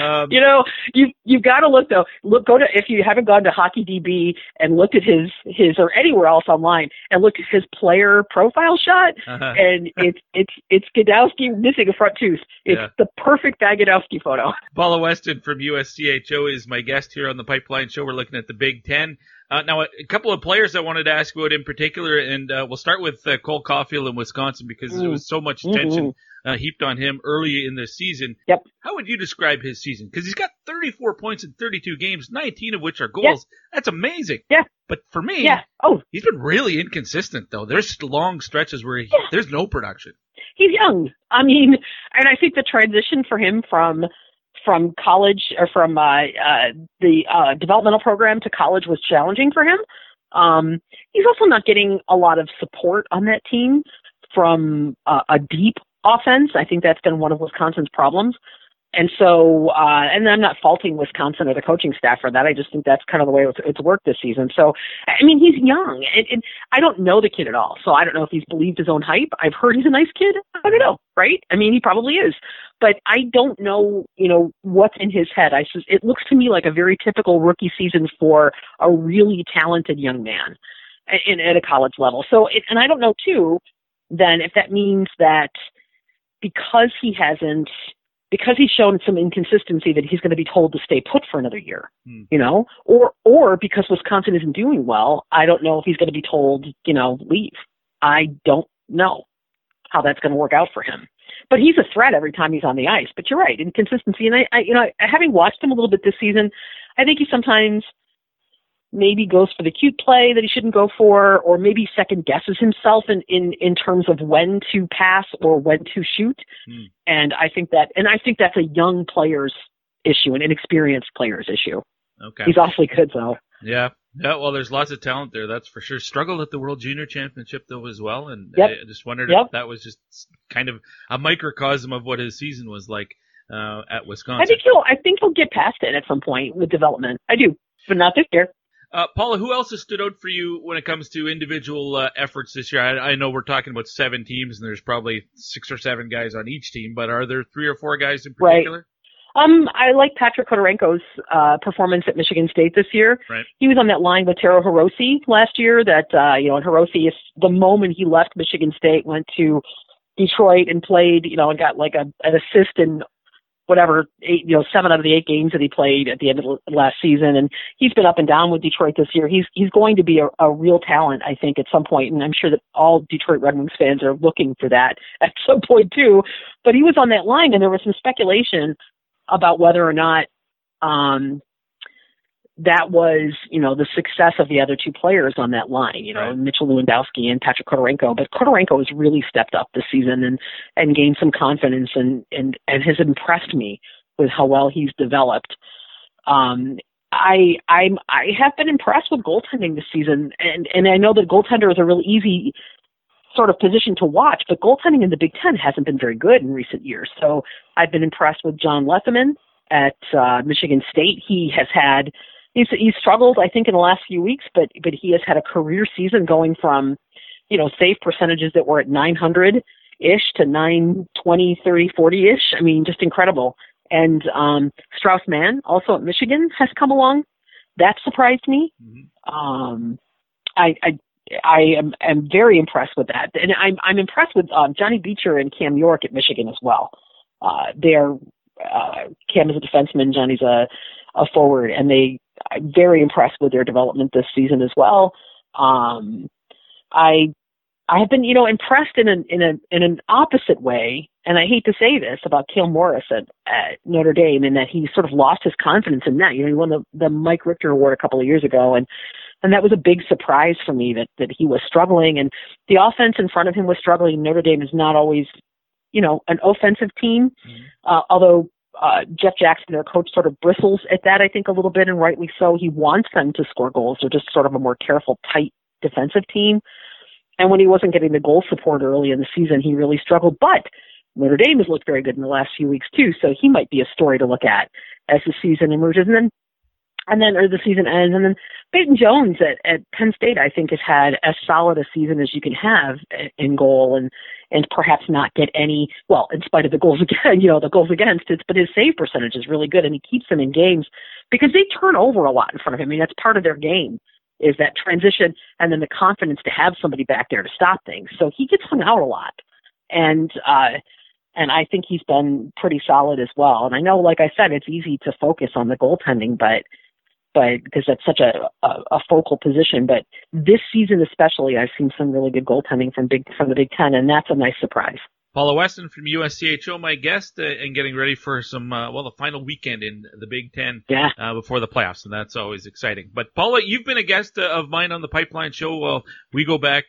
Um, you know, you you've got to look though. Look, go to if you haven't gone to HockeyDB and looked at his his or anywhere else online and looked at his player profile shot, uh-huh. and it's it's it's Gadowsky missing a front tooth. It's Yeah. the perfect Guy photo. Paula Weston from USCHO is my guest here on the Pipeline Show. We're looking at the Big Ten. Uh, now, a, a couple of players I wanted to ask about in particular, and uh, we'll start with uh, Cole Caufield in Wisconsin because there was so much attention Mm-hmm. uh, heaped on him early in the season. Yep. How would you describe his season? Because he's got 34 points in 32 games, 19 of which are goals. Yeah. That's amazing. Yeah. But for me, Yeah. Oh, he's been really inconsistent though. There's long stretches where he, there's no production. he's young. I mean, and I think the transition for him from from college or from uh, uh, the uh, developmental program to college was challenging for him. Um, he's also not getting a lot of support on that team from uh, a deep offense. I think that's been one of Wisconsin's problems. And so, uh, and I'm not faulting Wisconsin or the coaching staff for that. I just think that's kind of the way it's, it's worked this season. So, I mean, he's young, and, and I don't know the kid at all. So I don't know if he's believed his own hype. I've heard he's a nice kid. I don't know, right? I mean, he probably is, but I don't know, you know, what's in his head. I sus- it looks to me like a very typical rookie season for a really talented young man in, at a college level. So, it, and I don't know too, then if that means that because he hasn't because he's shown some inconsistency that he's going to be told to stay put for another year, Hmm. you know, or or because Wisconsin isn't doing well, I don't know if he's going to be told, you know, leave. I don't know how that's going to work out for him. But he's a threat every time he's on the ice. But you're right, inconsistency. And I, I you know, having watched him a little bit this season, I think he sometimes maybe goes for the cute play that he shouldn't go for, or maybe second guesses himself in, in, in terms of when to pass or when to shoot. Hmm. And I think that, and I think that's a young player's issue, an inexperienced player's issue. Okay. He's awfully good though. Yeah. Yeah, well, there's lots of talent there, that's for sure. Struggled at the World Junior Championship though as well, and Yep. I just wondered Yep. if that was just kind of a microcosm of what his season was like uh, at Wisconsin. I think he'll, I think he'll get past it at some point with development. I do, but not this year. Uh, Paula, who else has stood out for you when it comes to individual uh, efforts this year? I, I know we're talking about seven teams, and there's probably six or seven guys on each team, but are there three or four guys in particular? Right. Um, I like Patrick Khodorenko's uh, performance at Michigan State this year. Right. He was on that line with Taro Hirose last year. That uh, you know, and Hirose is the moment he left Michigan State, went to Detroit and played, you know, and got like a an assist in whatever eight, you know, seven out of the eight games that he played at the end of last season. And he's been up and down with Detroit this year. He's he's going to be a, a real talent, I think, at some. And I'm sure that all Detroit Red Wings fans are looking for that at some point too. But he was on that line, and there was some speculation about whether or not um, that was, you know, the success of the other two players on that line, you know, Right. Mitchell Lewandowski and Patrick Khodorenko. But Khodorenko has really stepped up this season and, and gained some confidence and, and, and has impressed me with how well he's developed. Um, I I'm I have been impressed with goaltending this season, and and I know that goaltender is a real easy sort of position to watch, but goaltending in the Big Ten hasn't been very good in recent years. So I've been impressed with John Lethemon at uh, Michigan State. He has had he's he's struggled, I think, in the last few weeks, but but he has had a career season going from you know save percentages that were at 900 ish to 920, 30, 40 ish. I mean, just incredible. And um, Strauss Mann, also at Michigan, has come along. That surprised me. Um, I, I I am am very impressed with that, and I'm I'm impressed with um, Johnny Beecher and Cam York at Michigan as well. Uh, they're uh, Cam is a defenseman, Johnny's a a forward, and they I'm very impressed with their development this season as well. Um, I I have been you know impressed in an in a in an opposite way, and I hate to say this about Cale Morris at, at Notre Dame, in that he sort of lost his confidence in that. You know, he won the the Mike Richter Award a couple of years ago, and and that was a big surprise for me that that he was struggling and the offense in front of him was struggling. Notre Dame is not always, you know, an offensive team, uh, although uh, Jeff Jackson, their coach, sort of bristles at that. I think a little bit, and rightly so. He wants them to score goals. They're just sort of a more careful, tight defensive team. And when he wasn't getting the goal support early in the season, he really struggled. But Notre Dame has looked very good in the last few weeks too, so he might be a story to look at as the season emerges. And then and then or the season ends and then Peyton Jones at, at Penn State I think has had as solid a season as you can have in goal and and perhaps not get any well in spite of the goals again you know the goals against it's but his save percentage is really good and he keeps them in games because they turn over a lot in front of him. I mean that's part of their game is that transition and then the confidence to have somebody back there to stop things. So he gets hung out a lot. And uh and I think he's been pretty solid as well. And I know like I said it's easy to focus on the goaltending but but because that's such a, a a focal position. But this season especially, I've seen some really good goaltending from big from the Big Ten, and that's a nice surprise. Paula Weston from USCHO, my guest, uh, and getting ready for some, uh, well, the final weekend in the Big Ten yeah. uh, before the playoffs, and that's always exciting. But Paula, you've been a guest uh, of mine on the Pipeline Show. Well, we go back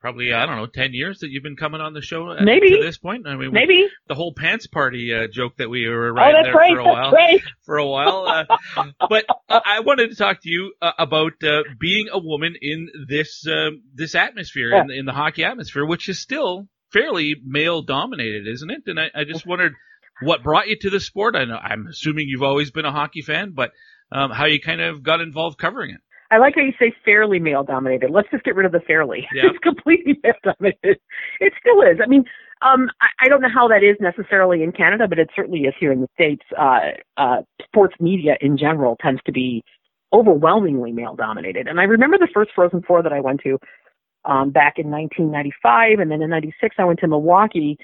probably, I don't know, 10 years that you've been coming on the show uh, Maybe. to this point. I mean, Maybe. The whole pants party uh, joke that we were Oh, there right. for a while. right. For a while. Uh, but I I wanted to talk to you uh, about uh, being a woman in this uh, this atmosphere, Yeah. in, in the hockey atmosphere, which is still fairly male dominated, isn't it? And I, I just wondered what brought you to the sport. I know I'm assuming you've always been a hockey fan, but um, how you kind of got involved covering it. I like how you say fairly male dominated. Let's just get rid of the fairly. Yeah. It's completely male dominated. It still is. I mean, um, I, I don't know how that is necessarily in Canada, but it certainly is here in the States. Uh, uh, sports media in general tends to be overwhelmingly male dominated. And I remember the first Frozen Four that I went to um, back in 1995, and then in '96 I went to Milwaukee,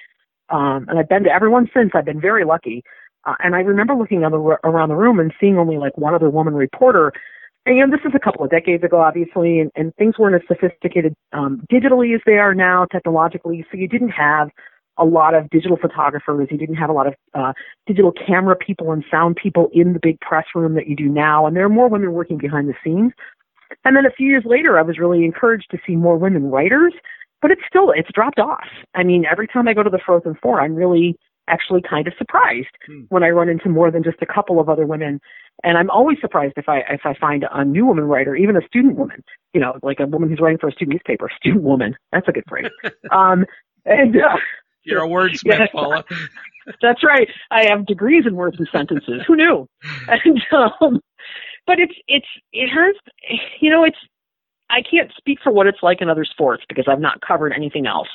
um, and I've been to everyone since. I've been very lucky. Uh, and I remember looking the, around the room and seeing only like one other woman reporter. And you know, this is a couple of decades ago, obviously, and, and things weren't as sophisticated um, digitally as they are now, technologically. So you didn't have a lot of digital photographers. You didn't have a lot of uh, digital camera people and sound people in the big press room that you do now. And there are more women working behind the scenes. And then a few years later, I was really encouraged to see more women writers, but it's still it's dropped off. I mean, every time I go to the Frozen Four, I'm really actually kind of surprised Hmm. when I run into more than just a couple of other women. And I'm always surprised if I if I find a new woman writer, even a student woman, you know, like a woman who's writing for a student newspaper. Student woman, that's a good phrase. um, and uh, You're a wordsmith, Yeah. Paula. that's right. I have degrees in words and sentences. Who knew? And um, but it's it's it has you know it's I can't speak for what it's like in other sports because I've not covered anything else.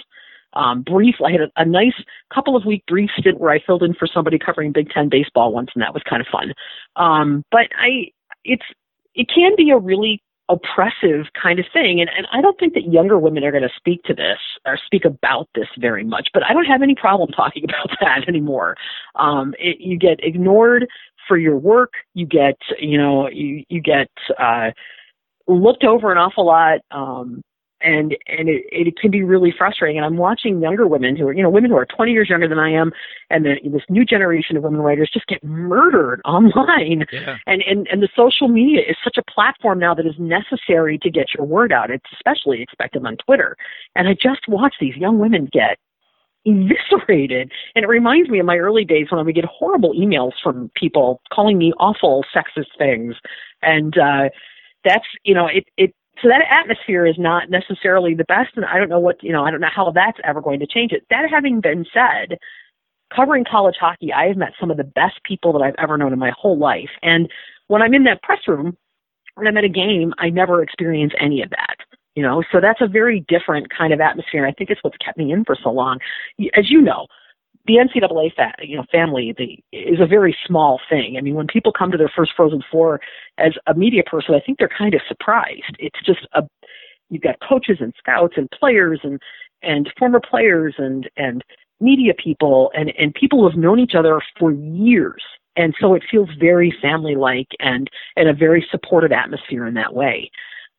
Um, brief, I had a, a nice couple of week brief stint where I filled in for somebody covering Big Ten baseball once, and that was kind of fun. Um, but I, it's it can be a really oppressive kind of thing, and, and I don't think that younger women are going to speak to this or speak about this very much. But I don't have any problem talking about that anymore. Um, it, you get ignored for your work. You get, you know, you you get uh, looked over an awful lot. Um, and and it, it can be really frustrating. And I'm watching younger women who are, you know, women who are 20 years younger than I am, and the, this new generation of women writers just get murdered online. Yeah. And and and the social media is such a platform now that is necessary to get your word out. It's especially expected on Twitter. And I just watch these young women get eviscerated. And it reminds me of my early days when I would get horrible emails from people calling me awful sexist things. And uh that's you know, it it so that atmosphere is not necessarily the best and I don't know what you know, I don't know how that's ever going to change it. That having been said, covering college hockey, I have met some of the best people that I've ever known in my whole life. And when I'm in that press room, when I'm at a game, I never experience any of that. You know, so that's a very different kind of atmosphere. I think it's what's kept me in for so long. As you know, the NCAA fa- you know family the, is a very small thing. I mean, when people come to their first Frozen Four as a media person, I think they're kind of surprised. It's just a you've got coaches and scouts and players and and former players and and media people and and people who have known each other for years. And so it feels very family like and and a very supportive atmosphere in that way.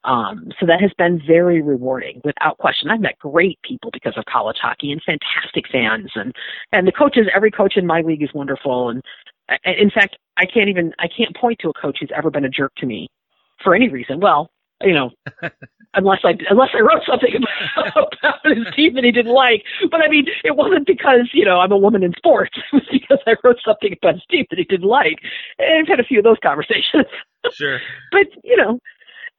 Um, so that has been very rewarding, without question. I've met great people because of college hockey and fantastic fans, and and the coaches. Every coach in my league is wonderful, and uh, in fact, I can't even I can't point to a coach who's ever been a jerk to me for any reason. Well, you know, unless I unless I wrote something about, about his team that he didn't like. But I mean, it wasn't because you know I'm a woman in sports. It was because I wrote something about his team that he didn't like. And I've had a few of those conversations. Sure. but you know,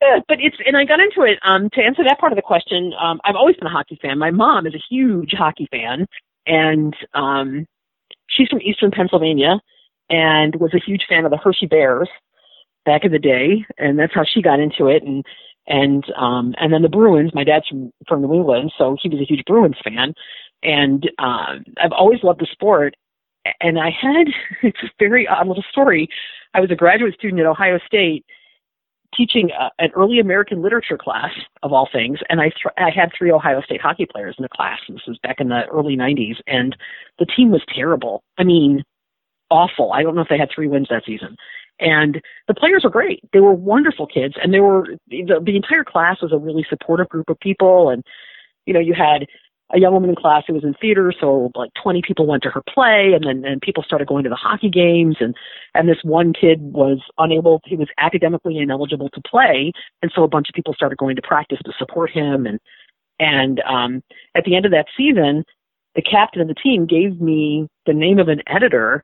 but it's and I got into it um to answer that part of the question. Um I've always been a hockey fan. My mom is a huge hockey fan and um she's from Eastern Pennsylvania and was a huge fan of the Hershey Bears back in the day and that's how she got into it and and um and then the Bruins, my dad's from from New England, so he was a huge Bruins fan. And um I've always loved the sport and I had it's a very odd little story. I was a graduate student at Ohio State teaching uh, an early American literature class of all things, and I th- I had three Ohio State hockey players in the class. This was back in the early '90s, and the team was terrible. I mean, awful. I don't know if they had three wins that season. And the players were great. They were wonderful kids, and they were the, the entire class was a really supportive group of people. And you know, you had a young woman in class who was in theater, so like 20 people went to her play, and then and people started going to the hockey games, and and this one kid was unable, he was academically ineligible to play, and so a bunch of people started going to practice to support him, and and um, at the end of that season, the captain of the team gave me the name of an editor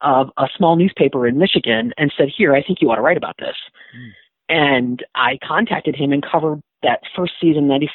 of a small newspaper in Michigan and said, "Here, I think you ought to write about this." Mm. And I contacted him and covered that first season, 94,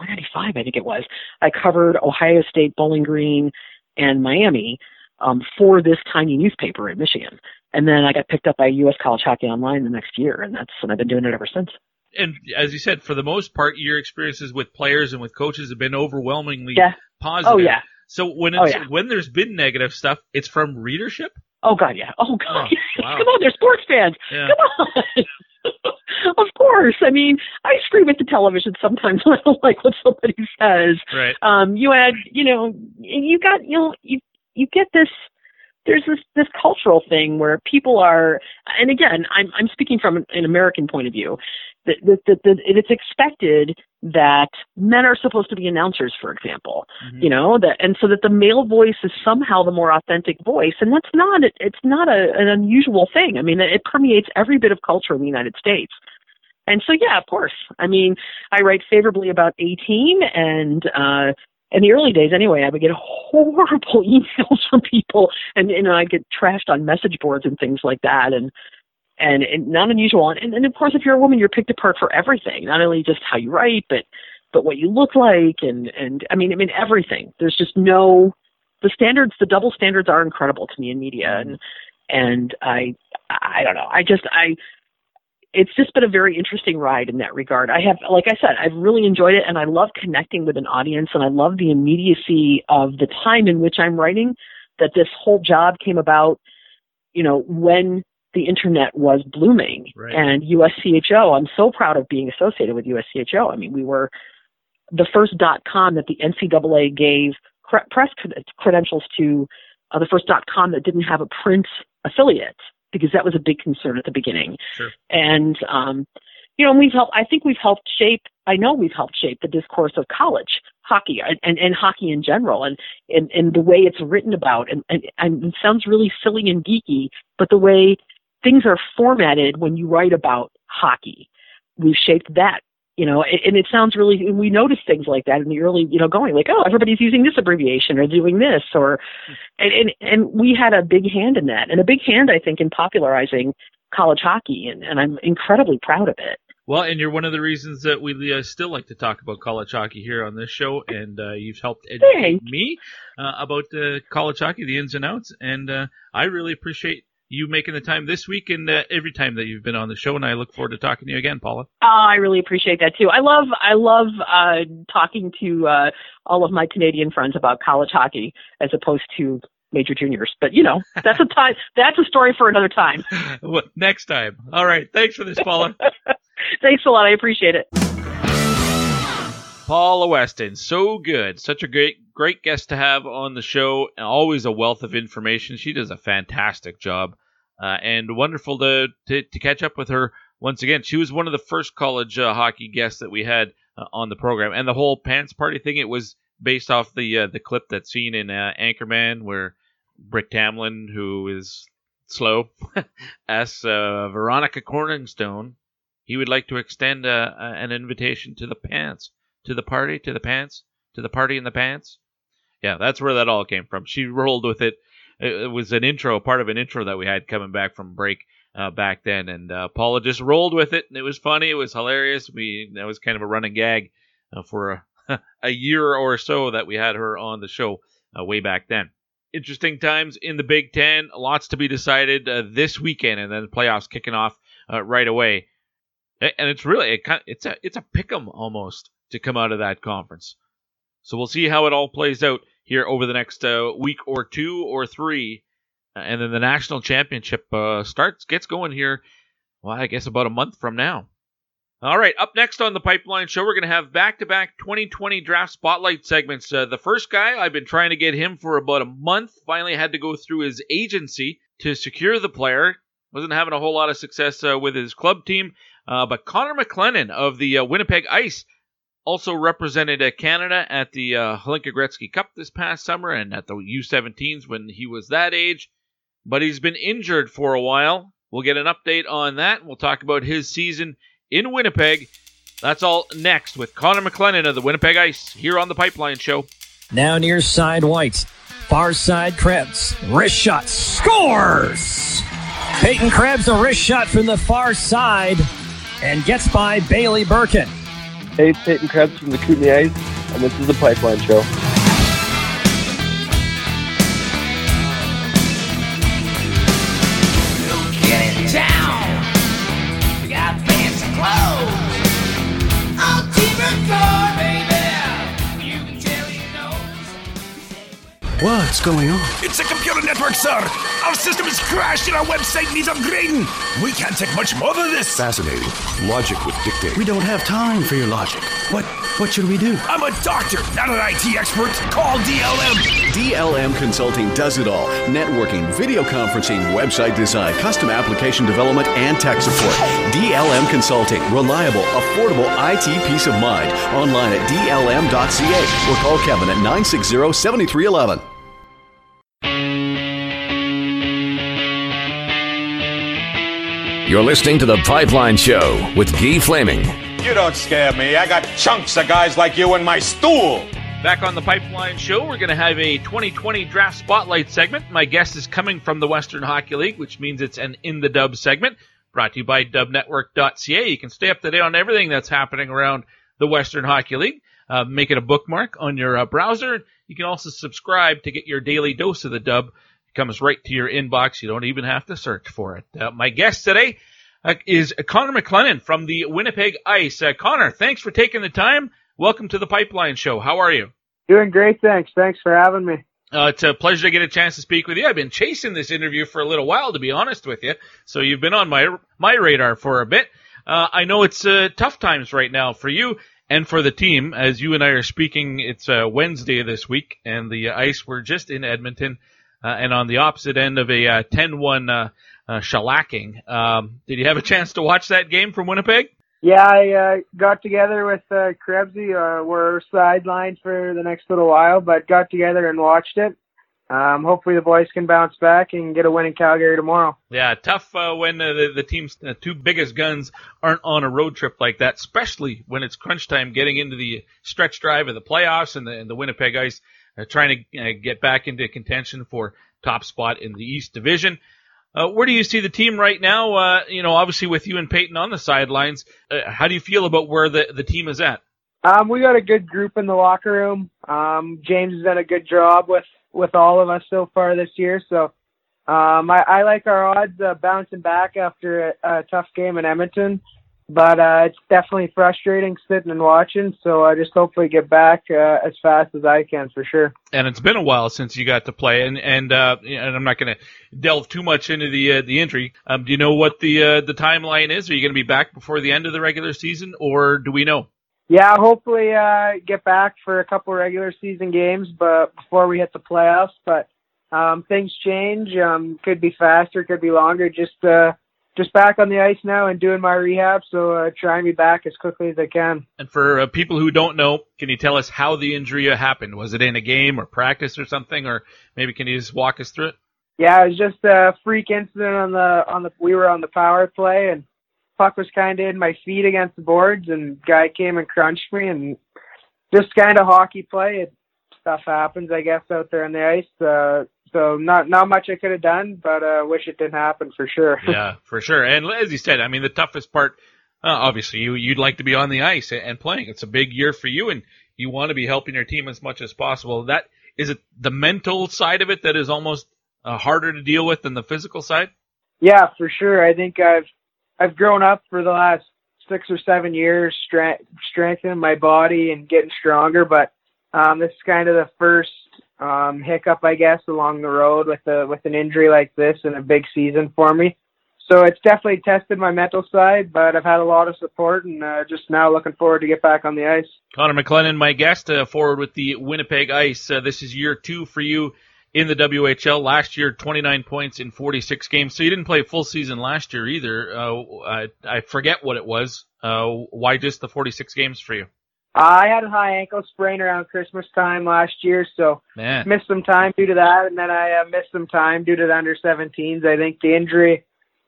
95, I think it was. I covered Ohio State, Bowling Green, and Miami um, for this tiny newspaper in Michigan. And then I got picked up by U.S. College Hockey Online the next year, and that's and I've been doing it ever since. And as you said, for the most part, your experiences with players and with coaches have been overwhelmingly yeah. positive. Oh yeah. So when oh, yeah. when there's been negative stuff, it's from readership. Oh god, yeah. Oh god, oh, wow. come on, they're sports fans. Yeah. Come on. of course. I mean, I scream at the television sometimes when I don't like what somebody says. Right. Um, you add, you know, you got, you know, you you get this. There's this this cultural thing where people are, and again, I'm I'm speaking from an American point of view. That, that, that, that it's expected that men are supposed to be announcers, for example, mm-hmm. you know, that and so that the male voice is somehow the more authentic voice, and that's not it's not a, an unusual thing. I mean, it permeates every bit of culture in the United States. And so, yeah, of course. I mean, I write favorably about 18, and uh, in the early days, anyway, I would get horrible emails from people, and you know, I'd get trashed on message boards and things like that, and and, and not unusual. And, and of course, if you're a woman, you're picked apart for everything, not only just how you write, but but what you look like, and and I mean, I mean everything. There's just no the standards. The double standards are incredible to me in media, mm-hmm. and and I I don't know. I just I it's just been a very interesting ride in that regard. I have, like I said, I've really enjoyed it and I love connecting with an audience and I love the immediacy of the time in which I'm writing that this whole job came about, you know, when the internet was blooming right. and USCHO. I'm so proud of being associated with USCHO. I mean, we were the first dot com that the NCAA gave cre- press credentials to, uh, the first dot com that didn't have a print affiliate because that was a big concern at the beginning. Sure. And um, you know, we've helped. I think we've helped shape. I know we've helped shape the discourse of college hockey and, and, and hockey in general, and, and and the way it's written about. And, and and it sounds really silly and geeky, but the way things are formatted when you write about hockey, we've shaped that you know, and it sounds really, we notice things like that in the early, you know, going like, oh, everybody's using this abbreviation or doing this, or, and, and, and we had a big hand in that and a big hand, I think, in popularizing college hockey. And, and I'm incredibly proud of it. Well, and you're one of the reasons that we uh, still like to talk about college hockey here on this show, and uh, you've helped educate Thanks. me uh, about uh, college hockey, the ins and outs, and uh, I really appreciate you making the time this week and uh, every time that you've been on the show. And I look forward to talking to you again, Paula. Oh, I really appreciate that too. I love I love uh, talking to uh, all of my Canadian friends about college hockey as opposed to major juniors. But you know, that's a time that's a story for another time. well, next time. All right. Thanks for this, Paula. Thanks a lot. I appreciate it. Paula Weston, so good. Such a great great guest to have on the show. Always a wealth of information. She does a fantastic job. Uh, and wonderful to, to, to catch up with her once again. She was one of the first college uh, hockey guests that we had uh, on the program, and the whole pants party thing. It was based off the uh, the clip that's seen in uh, Anchorman, where Brick Tamland, who is slow, asks uh, Veronica Corningstone, he would like to extend an invitation to the pants, to the party, to the pants, to the party in the pants. Yeah, that's where that all came from. She rolled with it it, was an intro, part of an intro that we had coming back from break uh, back then, and uh, Paula just rolled with it, and it was funny, it was hilarious. We that was kind of a running gag uh, for a, a year or so that we had her on the show uh, way back then. Interesting times in the Big Ten, lots to be decided uh, this weekend, and then the playoffs kicking off uh, right away. And it's really it, it's a it's a pick'em almost to come out of that conference. So we'll see how it all plays out here over the next uh, week or two or three, uh, and then the national championship uh, starts gets going here. Well, I guess about a month from now. All right, up next on the Pipeline Show, we're going to have back-to-back 2020 draft spotlight segments. Uh, the first guy, I've been trying to get him for about a month. Finally, had to go through his agency to secure the player. wasn't having a whole lot of success with his club team. Uh, but Connor McClennon of the uh, Winnipeg Ice also represented Canada at the uh, Hlinka Gretzky Cup this past summer and at the U17s when he was that age. But he's been injured for a while. We'll get an update on that. We'll talk about his season in Winnipeg. That's all next with Connor McClennon of the Winnipeg Ice here on the Pipeline Show. Now near side White. Far side Krebs. Wrist shot. Scores! Peyton Krebs, a wrist shot from the far side and gets by Bailey Brkin. Hey, it's Peyton Krebs from the Kootenay Ice, and this is the Pipeline Show. What's going on? It's a computer network, sir. Our system has crashed and our website needs upgrading. We can't take much more than this. Fascinating. Logic would dictate. We don't have time for your logic. What what should we do? I'm a doctor, not an IT expert. Call DLM. DLM Consulting does it all. Networking, video conferencing, website design, custom application development, and tech support. DLM Consulting. Reliable, affordable IT peace of mind. Online at dlm.ca or call Kevin at 960 7311. You're listening to The Pipeline Show with Guy Flaming. You don't scare me. I got chunks of guys like you in my stool. Back on the Pipeline Show, we're going to have a 2020 Draft Spotlight segment. My guest is coming from the Western Hockey League, which means it's an In the Dub segment brought to you by dubnetwork.ca. You can stay up to date on everything that's happening around the Western Hockey League. Uh, make it a bookmark on your uh, browser. You can also subscribe to get your daily dose of the dub. It comes right to your inbox. You don't even have to search for it. Uh, my guest today uh, is Connor McClennon from the Winnipeg Ice. Uh, Connor, thanks for taking the time. Welcome to the Pipeline Show. How are you? Doing great, thanks. Thanks for having me. Uh, it's a pleasure to get a chance to speak with you. I've been chasing this interview for a little while, to be honest with you. So you've been on my my radar for a bit. Uh, I know it's uh, tough times right now for you and for the team. As you and I are speaking, it's uh, Wednesday this week, and the Ice were just in Edmonton and on the opposite end of a uh, 10-1 uh, uh, shellacking. Um, did you have a chance to watch that game from Winnipeg? Yeah, I uh, got together with uh, Krebsy. Uh, we're sidelined for the next little while, but got together and watched it. Um, hopefully the boys can bounce back and get a win in Calgary tomorrow. Yeah, tough uh, when uh, the, the team's uh, two biggest guns aren't on a road trip like that, especially when it's crunch time getting into the stretch drive of the playoffs and the, and the Winnipeg Ice uh, trying to uh, get back into contention for top spot in the East Division. Uh, where do you see the team right now? Uh, you know, obviously with you and Peyton on the sidelines, uh, how do you feel about where the, the team is at? Um, we got a good group in the locker room. Um, James has done a good job with, with all of us so far this year. So, um, I, I like our odds uh, bouncing back after a, a tough game in Edmonton but uh, it's definitely frustrating sitting and watching. So I just hopefully get back uh, as fast as I can for sure. And it's been a while since you got to play, and and uh, and I'm not going to delve too much into the uh, the injury. Um, do you know what the uh, the timeline is? Are you going to be back before the end of the regular season, or do we know? Yeah, hopefully uh, get back for a couple regular season games, but before we hit the playoffs. But um, things change. Um, could be faster, could be longer. Just uh, just back on the ice now and doing my rehab, so uh, try and be back as quickly as I can. And for uh, people who don't know, can you tell us how the injury happened? Was it in a game or practice or something, or maybe can you just walk us through it? Yeah, it was just a freak incident on the on the. We were on the power play, and puck was kind of in my feet against the boards, and guy came and crunched me, and just kind of hockey play. It, stuff happens, I guess, out there on the ice. Uh, so not not much I could have done, but uh, wish it didn't happen for sure. yeah, for sure. And as you said, I mean, the toughest part, uh, obviously, you you'd like to be on the ice and playing. It's a big year for you, and you want to be helping your team as much as possible. That is it. The mental side of it that is almost uh, harder to deal with than the physical side. Yeah, for sure. I think I've I've grown up for the last six or seven years, strength, strengthening my body and getting stronger. But um, this is kind of the first um, hiccup, I guess, along the road with a with an injury like this and a big season for me. So it's definitely tested my mental side, but I've had a lot of support and uh, just now looking forward to get back on the ice. Connor McClennon, my guest, uh, forward with the Winnipeg Ice. Uh, this is year two for you in the WHL last year, 29 points in 46 games. So you didn't play full season last year either. Uh, I, I forget what it was. Uh, why just the 46 games for you? I had a high ankle sprain around Christmas time last year, so Man. missed some time due to that, and then I uh, missed some time due to the under 17s. I think the injury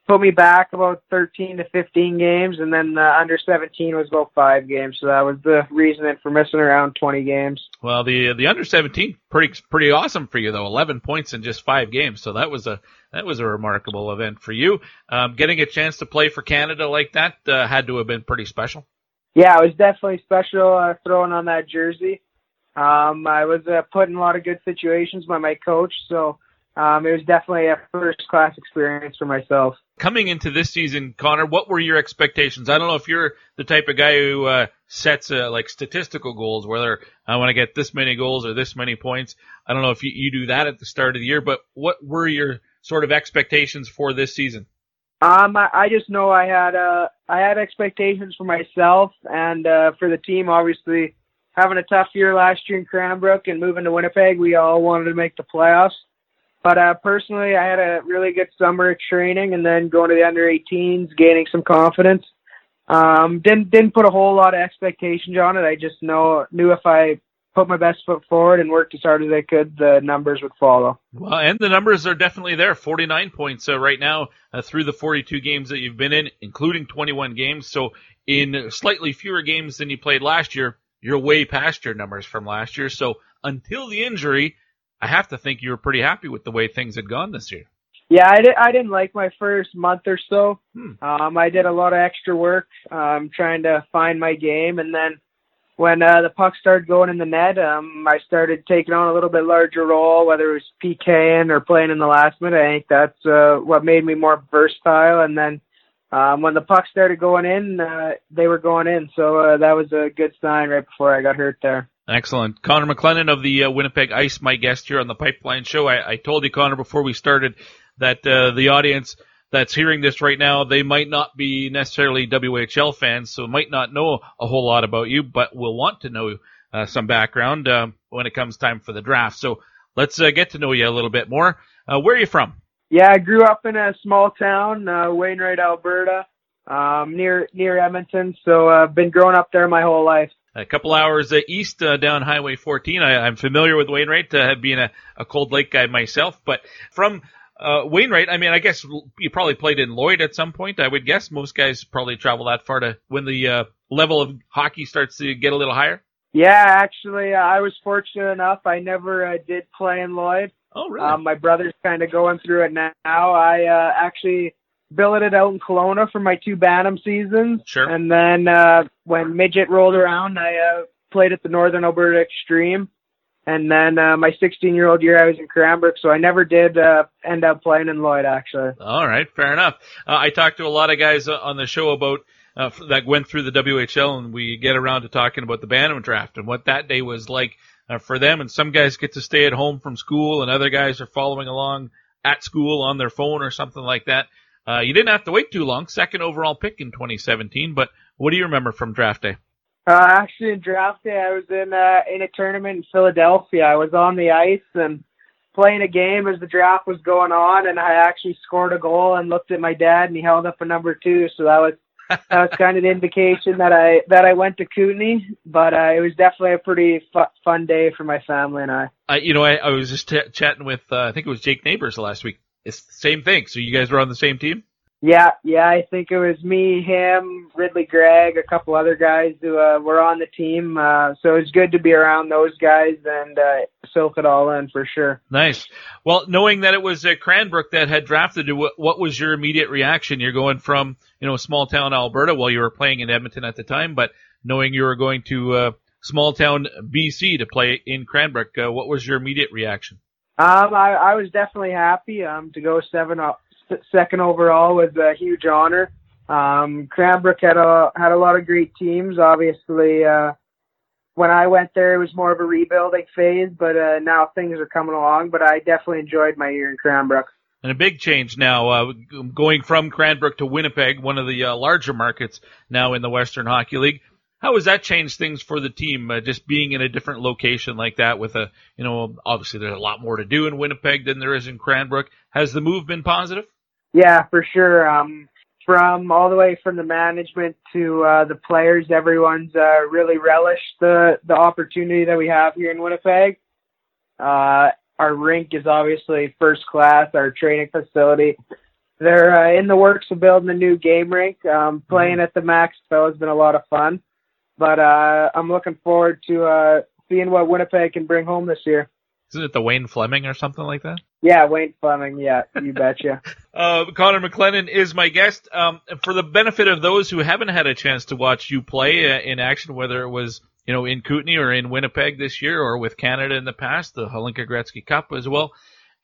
put me back about 13 to 15 games, and then the under 17 was about five games, so that was the reasoning for missing around 20 games. Well, the the under 17 pretty pretty awesome for you though. 11 points in just five games, so that was a that was a remarkable event for you. Um, getting a chance to play for Canada like that uh, had to have been pretty special. Yeah, it was definitely special uh, throwing on that jersey. Um, I was uh, put in a lot of good situations by my coach, so um, it was definitely a first class experience for myself. Coming into this season, Connor, what were your expectations? I don't know if you're the type of guy who uh, sets uh, like statistical goals, whether I want to get this many goals or this many points. I don't know if you, you do that at the start of the year, but what were your sort of expectations for this season? Um, I, I just know I had uh, I had expectations for myself and uh, for the team. Obviously, having a tough year last year in Cranbrook and moving to Winnipeg, we all wanted to make the playoffs. But uh, personally, I had a really good summer of training, and then going to the under 18s, gaining some confidence. Um, didn't didn't put a whole lot of expectations on it. I just know knew if I put my best foot forward and worked as hard as I could, the numbers would follow. Well, and the numbers are definitely there. 49 points uh, right now uh, through the 42 games that you've been in, including 21 games. So in slightly fewer games than you played last year, you're way past your numbers from last year. So until the injury, I have to think you were pretty happy with the way things had gone this year. Yeah, I, did, I didn't like my first month or so. Hmm. Um, I did a lot of extra work um, trying to find my game, and then when uh, the puck started going in the net, um, I started taking on a little bit larger role, whether it was PKing or playing in the last minute. I think that's uh, what made me more versatile. And then um, when the puck started going in, uh, they were going in, so uh, that was a good sign right before I got hurt there. Excellent. Connor McClennon of the uh, Winnipeg Ice, my guest here on the Pipeline Show. I, I told you, Connor, before we started that uh, the audience that's hearing this right now, they might not be necessarily WHL fans, so might not know a whole lot about you, but will want to know uh, some background uh, when it comes time for the draft. So let's uh, get to know you a little bit more. Uh, where are you from? Yeah, I grew up in a small town, uh, Wainwright, Alberta, um, near near Edmonton. So I've uh, been growing up there my whole life. A couple hours uh, east uh, down Highway 14. I, I'm familiar with Wainwright, uh, being a, a Cold Lake guy myself. But from uh, Wainwright, I mean, I guess you probably played in Lloyd at some point. I would guess most guys probably travel that far to when the uh, level of hockey starts to get a little higher. Yeah, actually, uh, I was fortunate enough. I never uh, did play in Lloyd. Oh, really? Um, my brother's kind of going through it now. I uh, actually billeted out in Kelowna for my two Bantam seasons. Sure. And then uh, when midget rolled around, I uh, played at the Northern Alberta Extreme. And then uh, my 16 year old year, I was in Cranbrook, so I never did uh, end up playing in Lloyd. Actually. All right, fair enough. Uh, I talked to a lot of guys uh, on the show about uh, that went through the WHL, and we get around to talking about the Bantam draft and what that day was like uh, for them. And some guys get to stay at home from school, and other guys are following along at school on their phone or something like that. Uh, you didn't have to wait too long. Second overall pick in 2017. But what do you remember from draft day? Uh, actually, in draft day, I was in uh, in a tournament in Philadelphia. I was on the ice and playing a game as the draft was going on, and I actually scored a goal and looked at my dad, and he held up a number two. So that was that was kind of the indication that I that I went to Kootenay. But uh, it was definitely a pretty fu- fun day for my family and I. Uh, you know, I, I was just t- chatting with uh, I think it was Jake Neighbours last week. It's the same thing. So you guys were on the same team. Yeah, yeah, I think it was me, him, Ridly Greig, a couple other guys who uh, were on the team. Uh, so it was good to be around those guys and uh, soak it all in for sure. Nice. Well, knowing that it was uh, Cranbrook that had drafted you, what, what was your immediate reaction? You're going from you know small town Alberta, while you were playing in Edmonton at the time, but knowing you were going to uh, small town BC to play in Cranbrook, uh, what was your immediate reaction? Um, I, I was definitely happy um, to go seven up second overall was a huge honor. Um, Cranbrook had a had a lot of great teams. Obviously, uh, when I went there, it was more of a rebuilding phase, but uh, now things are coming along. But I definitely enjoyed my year in Cranbrook. And a big change now, uh, going from Cranbrook to Winnipeg, one of the uh, larger markets now in the Western Hockey League. How has that changed things for the team? Uh, just being in a different location like that, with a you know, obviously there's a lot more to do in Winnipeg than there is in Cranbrook. Has the move been positive? Yeah, for sure. Um, from all the way from the management to uh, the players, everyone's uh, really relished the the opportunity that we have here in Winnipeg. Uh, our rink is obviously first class. Our training facility. They're uh, in the works of building a new game rink. Um, playing at the Max Bell has been a lot of fun, but uh, I'm looking forward to uh, seeing what Winnipeg can bring home this year. Isn't it the Wayne Fleming or something like that? Yeah, Wayne Fleming. Yeah, you betcha. uh, Connor McClennon is my guest. Um, for the benefit of those who haven't had a chance to watch you play uh, in action, whether it was you know in Kootenay or in Winnipeg this year, or with Canada in the past, the Hlinka Gretzky Cup as well.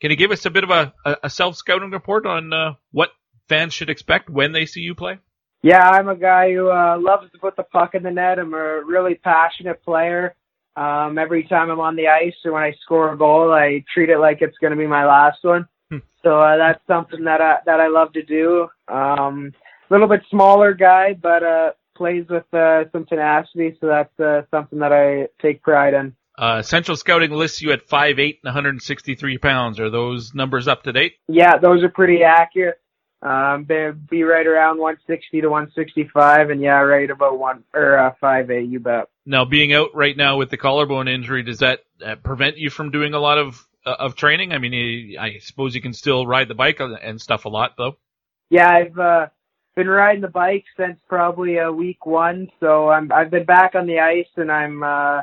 Can you give us a bit of a, a self scouting report on uh, what fans should expect when they see you play? Yeah, I'm a guy who uh, loves to put the puck in the net. I'm a really passionate player. Um, every time I'm on the ice or when I score a goal, I treat it like it's going to be my last one. Hmm. so uh, that's something that I that I love to do. Um, a little bit smaller guy, but uh, plays with uh, some tenacity. So that's uh, something that I take pride in. Uh, Central Scouting lists you at 5'8 and 163 pounds. Are those numbers up to date? Yeah, those are pretty accurate. Um, be, be right around 160 to 165, and yeah, right about one or uh, 5'8. You bet. Now, being out right now with the collarbone injury, does that uh, prevent you from doing a lot of uh, of training? I mean, you, I suppose you can still ride the bike and stuff a lot, though. Yeah, I've uh, been riding the bike since probably uh, week one, so I'm I've been back on the ice, and I'm uh,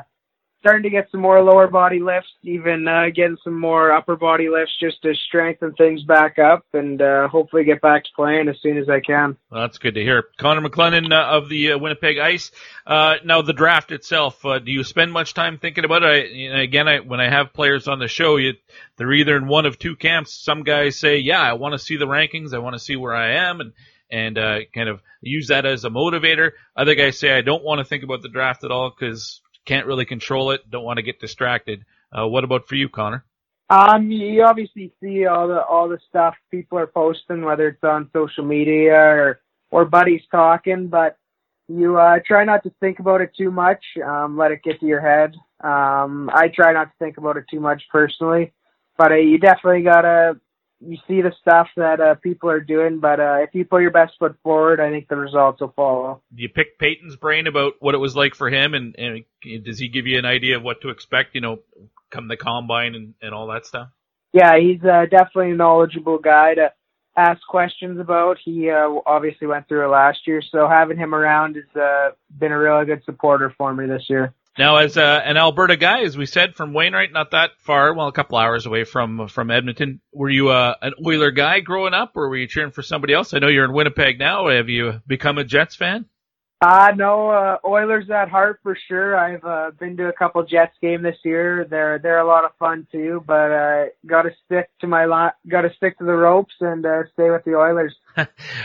starting to get some more lower body lifts, even uh, getting some more upper body lifts just to strengthen things back up and uh, hopefully get back to playing as soon as I can. Well, that's good to hear. Connor McClennon uh, of the uh, Winnipeg Ice. Uh, now the draft itself, uh, do you spend much time thinking about it? I, you know, again, I, when I have players on the show, you, they're either in one of two camps. Some guys say, "Yeah, I want to see the rankings. I want to see where I am," and and kind of use that as a motivator. Other guys say, "I don't want to think about the draft at all because can't really control it, don't want to get distracted. Uh, what about for you, Connor? Um, you obviously see all the all the stuff people are posting, whether it's on social media or or buddies talking, but you uh, try not to think about it too much. Um, let it get to your head. Um, I try not to think about it too much personally, but uh, you definitely gotta you see the stuff that uh, people are doing, but uh, if you put your best foot forward, I think the results will follow. You pick Peyton's brain about what it was like for him, and, and does he give you an idea of what to expect? You know, come the combine and, and all that stuff. Yeah, he's uh, definitely a knowledgeable guy to ask questions about. He uh, obviously went through it last year, so having him around has uh, been a really good supporter for me this year. Now, as uh, an Alberta guy, as we said, from Wainwright, not that far, well, a couple hours away from from Edmonton. Were you uh, an Oiler guy growing up, or were you cheering for somebody else? I know you're in Winnipeg now. Have you become a Jets fan? Uh, no, uh, Oilers at heart for sure. I've uh, been to a couple Jets game this year. They're they're a lot of fun too, but uh, got to stick to my line. Got to stick to the ropes and uh, stay with the Oilers.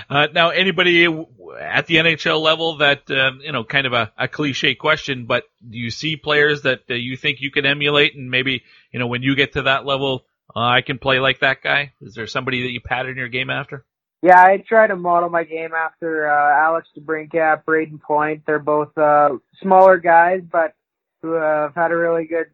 uh, now, anybody at the NHL level that um, you know, kind of a, a cliche question, but do you see players that uh, you think you can emulate, and maybe you know, when you get to that level, uh, I can play like that guy? Is there somebody that you pattern your game after? Yeah, I try to model my game after uh, Alex DeBrincat, Brayden Point. They're both uh, smaller guys, but who have had a really good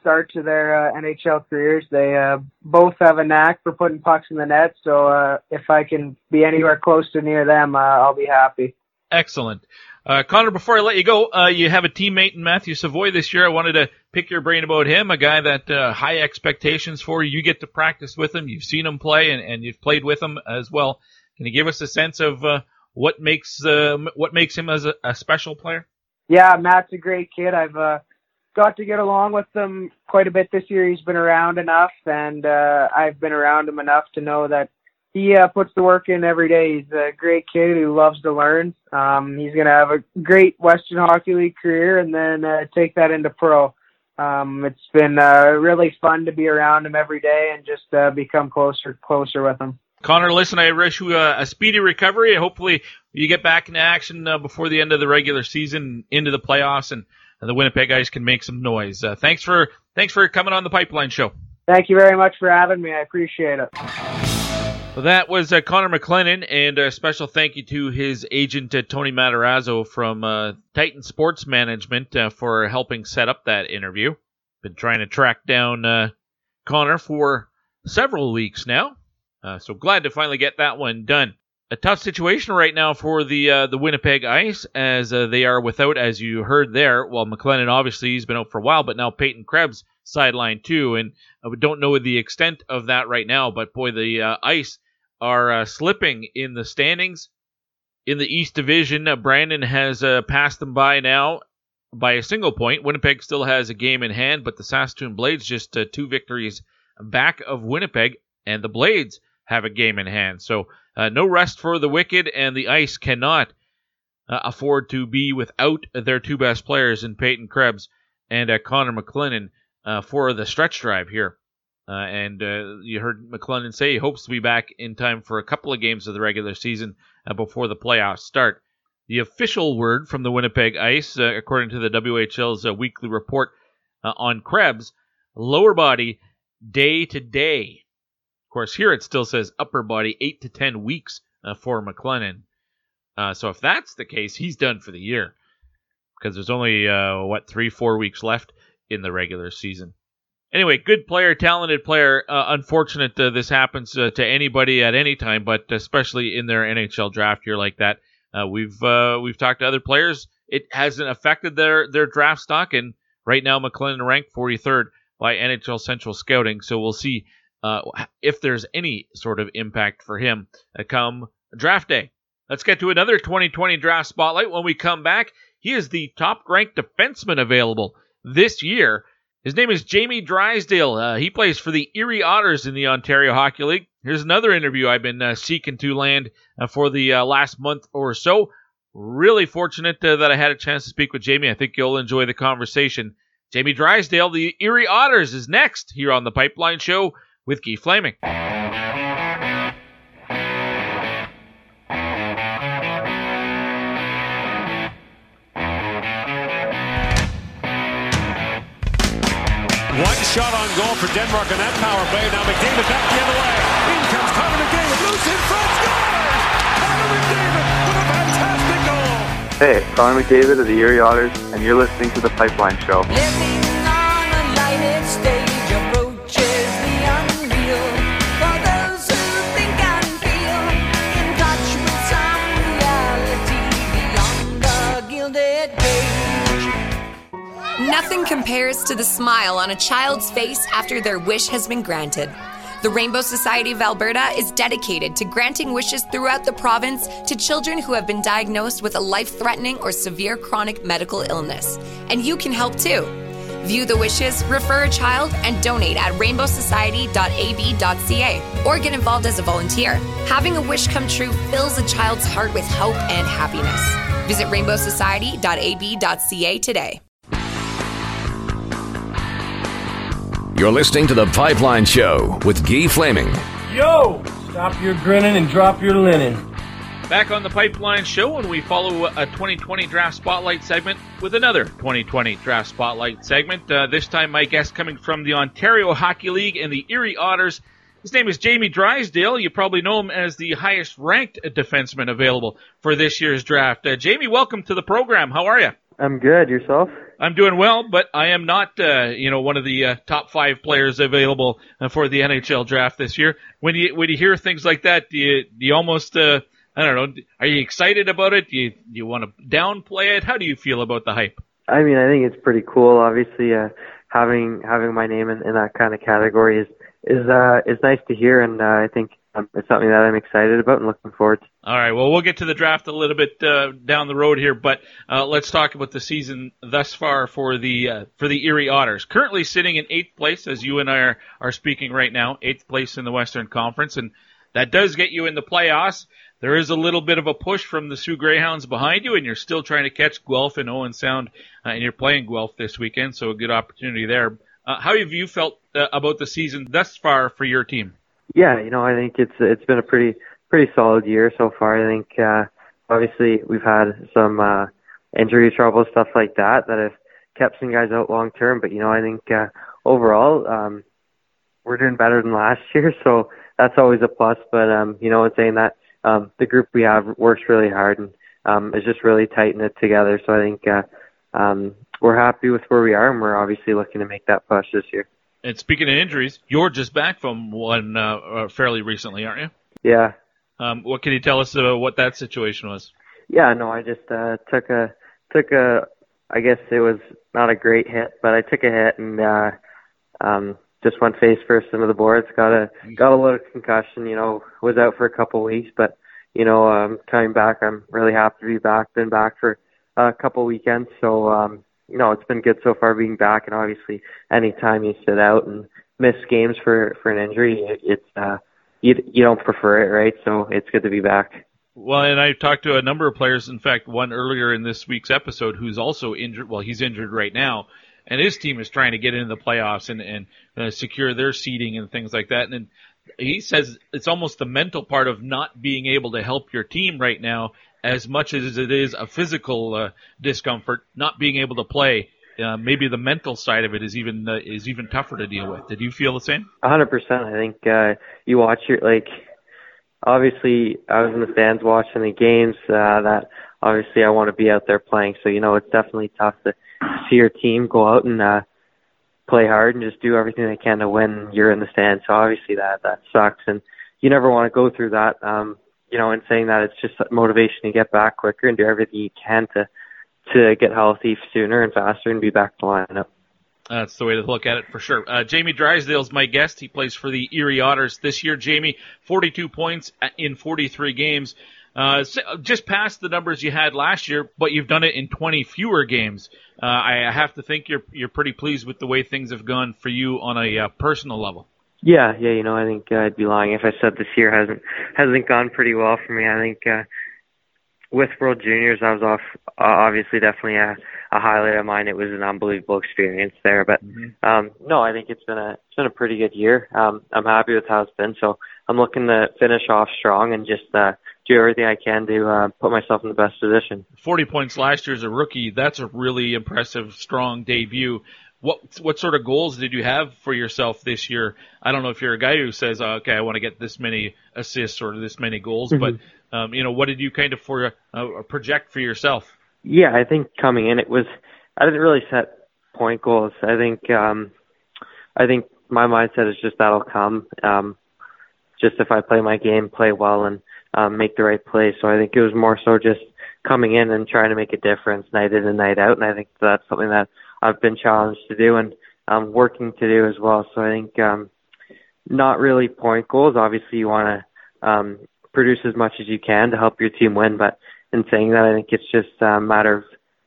start to their uh, NHL careers. They uh, both have a knack for putting pucks in the net. So uh, if I can be anywhere close to near them, uh, I'll be happy. Excellent. Uh, Connor, before I let you go, uh, you have a teammate in Matthew Savoie this year. I wanted to pick your brain about him, a guy that uh, high expectations for. You You get to practice with him. You've seen him play, and, and you've played with him as well. Can you give us a sense of uh, what makes uh, what makes him as a, a, special player? Yeah, Matt's a great kid. I've uh, got to get along with him quite a bit this year. He's been around enough, and uh, I've been around him enough to know that he uh, puts the work in every day. He's a great kid who loves to learn. Um, he's going to have a great Western Hockey League career, and then uh, take that into pro. Um, it's been uh, really fun to be around him every day and just uh, become closer closer with him. Connor, listen, I wish you a, a speedy recovery. Hopefully, you get back into action uh, before the end of the regular season, into the playoffs, and, and the Winnipeg Ice can make some noise. Uh, thanks for thanks for coming on the Pipeline Show. Thank you very much for having me. I appreciate it. Well, that was uh, Connor McClennon, and a special thank you to his agent uh, Tony Matarazzo from uh, Titan Sports Management uh, for helping set up that interview. Been trying to track down uh, Connor for several weeks now, uh, so glad to finally get that one done. A tough situation right now for the the Winnipeg Ice, as they are without, as you heard there. Well, McClennon obviously he's been out for a while, but now Peyton Krebs sidelined too, and we don't know the extent of that right now. But boy, the Ice are uh, slipping in the standings. In the East Division, uh, Brandon has uh, passed them by now by a single point. Winnipeg still has a game in hand, but the Saskatoon Blades just uh, two victories back of Winnipeg, and the Blades have a game in hand. So uh, no rest for the Wicked, and the Ice cannot uh, afford to be without their two best players in Peyton Krebs and Connor McClennon for the stretch drive here. Uh, and uh, you heard McClennon say he hopes to be back in time for a couple of games of the regular season uh, before the playoffs start. The official word from the Winnipeg Ice, uh, according to the WHL's uh, weekly report uh, on Krebs, lower body day to day. Of course, here it still says upper body eight to ten weeks for McClennon. so if that's the case, he's done for the year because there's only what three, four weeks left in the regular season. Anyway, good player, talented player. Uh, unfortunate uh, this happens uh, to anybody at any time, but especially in their NHL draft year like that. Uh, we've uh, we've talked to other players. It hasn't affected their their draft stock, and right now McClennon ranked 43rd by NHL Central Scouting. So we'll see uh, if there's any sort of impact for him come draft day. Let's get to another 2020 draft spotlight. When we come back, he is the top ranked defenseman available this year. His name is Jamie Drysdale. Uh, he plays for the Erie Otters in the Ontario Hockey League. Here's another interview I've been uh, seeking to land uh, for the uh, last month or so. Really fortunate uh, that I had a chance to speak with Jamie. I think you'll enjoy the conversation. Jamie Drysdale, the Erie Otters, is next here on the Pipeline Show with Guy Flaming. One shot on goal for Denmark on that power play. Now McDavid back the other way. In comes Connor McDavid. Loose in front. Scores! Connor McDavid with a fantastic goal. Hey, Connor McDavid of the Erie Otters, and you're listening to The Pipeline Show. Nothing compares to the smile on a child's face after their wish has been granted. The Rainbow Society of Alberta is dedicated to granting wishes throughout the province to children who have been diagnosed with a life threatening or severe chronic medical illness. And you can help too. View the wishes, refer a child, and donate at rainbowsociety.ab.ca or get involved as a volunteer. Having a wish come true fills a child's heart with hope and happiness. Visit rainbowsociety.ab.ca today. You're listening to The Pipeline Show with Guy Flaming. Yo! Stop your grinning and drop your linen. Back on The Pipeline Show, and we follow a 2020 Draft Spotlight segment with another 2020 Draft Spotlight segment. Uh, this time, my guest coming from the Ontario Hockey League and the Erie Otters. His name is Jamie Drysdale. You probably know him as the highest ranked defenseman available for this year's draft. Uh, Jamie, welcome to the program. How are you? I'm good. Yourself? I'm doing well, but I am not, uh, you know, one of the uh, top five players available uh, for the NHL draft this year. When you when you hear things like that, do you do you almost, uh, I don't know, are you excited about it? Do you do you want to downplay it? How do you feel about the hype? I mean, I think it's pretty cool. Obviously, uh, having having my name in, in that kind of category is is uh, is nice to hear, and uh, I think um, it's something that I'm excited about and looking forward to. All right. Well, we'll get to the draft a little bit uh, down the road here, but uh, let's talk about the season thus far for the uh, for the Erie Otters. Currently sitting in eighth place, as you and I are, are speaking right now, eighth place in the Western Conference, and that does get you in the playoffs. There is a little bit of a push from the Soo Greyhounds behind you, and you're still trying to catch Guelph and Owen Sound, uh, and you're playing Guelph this weekend, so a good opportunity there. Uh, how have you felt uh, about the season thus far for your team? Yeah, you know, I think it's it's been a pretty pretty solid year so far. I think uh, obviously we've had some uh, injury trouble, stuff like that, that have kept some guys out long term. But you know, I think uh, overall um, we're doing better than last year. So that's always a plus. But um, you know, in saying that, um, the group we have works really hard and um, is just really tighten it together. So I think uh, um, we're happy with where we are, and we're obviously looking to make that push this year. And speaking of injuries, you're just back from one uh, uh, fairly recently, aren't you? Yeah. Um, what can you tell us about what that situation was? Yeah, no, I just uh, took a took a. I guess it was not a great hit, but I took a hit and uh, um, just went face first into the boards. Got a got a little concussion. You know, was out for a couple of weeks, but you know, um, coming back, I'm really happy to be back. Been back for a couple of weekends, so um, know, it's been good so far being back. And obviously, anytime you sit out and miss games for for an injury, it, it's uh, you you don't prefer it, right? So it's good to be back. Well, and I talked to a number of players. In fact, one earlier in this week's episode who's also injured. Well, he's injured right now, and his team is trying to get into the playoffs and and uh, secure their seeding and things like that. And he says it's almost the mental part of not being able to help your team right now, as much as it is a physical uh, discomfort, not being able to play. Uh, maybe the mental side of it is even uh, is even tougher to deal with. Did you feel the same? A hundred percent. I think uh, you watch your like obviously I was in the stands watching the games. Uh, that obviously I want to be out there playing. So you know it's definitely tough to see your team go out and uh, play hard and just do everything they can to win. You're in the stands, so obviously that that sucks, and you never want to go through that. Um, you know, in saying that, it's just motivation to get back quicker and do everything you can to to get healthy sooner and faster and be back to lineup. That's the way to look at it for sure. Uh, Jamie Drysdale's my guest. He plays for the Erie Otters this year. Jamie, 42 points in 43 games. Uh, just past the numbers you had last year, but you've done it in 20 fewer games. Uh, I have to think you're you're pretty pleased with the way things have gone for you on a uh, personal level. Yeah, yeah, you know, I think uh, I'd be lying if I said this year hasn't hasn't gone pretty well for me. I think uh, with World Juniors, I was off. Uh, obviously, definitely a, a highlight of mine. It was an unbelievable experience there. But mm-hmm. um, no, I think it's been a it's been a pretty good year. Um, I'm happy with how it's been. So I'm looking to finish off strong and just uh, do everything I can to uh, put myself in the best position. 40 points last year as a rookie. That's a really impressive, strong debut. What what sort of goals did you have for yourself this year? I don't know if you're a guy who says, oh, "Okay, I want to get this many assists or this many goals," Mhm. but um, you know, what did you kind of for uh, project for yourself? Yeah, I think coming in, it was I didn't really set point goals. I think um, I think my mindset is just that'll come. Um, just if I play my game, play well, and um, make the right play. So I think it was more so just coming in and trying to make a difference night in and night out. And I think that's something that I've been challenged to do and um, working to do as well. So I think um, not really point goals. Obviously, you want to um, produce as much as you can to help your team win. But in saying that, I think it's just a matter of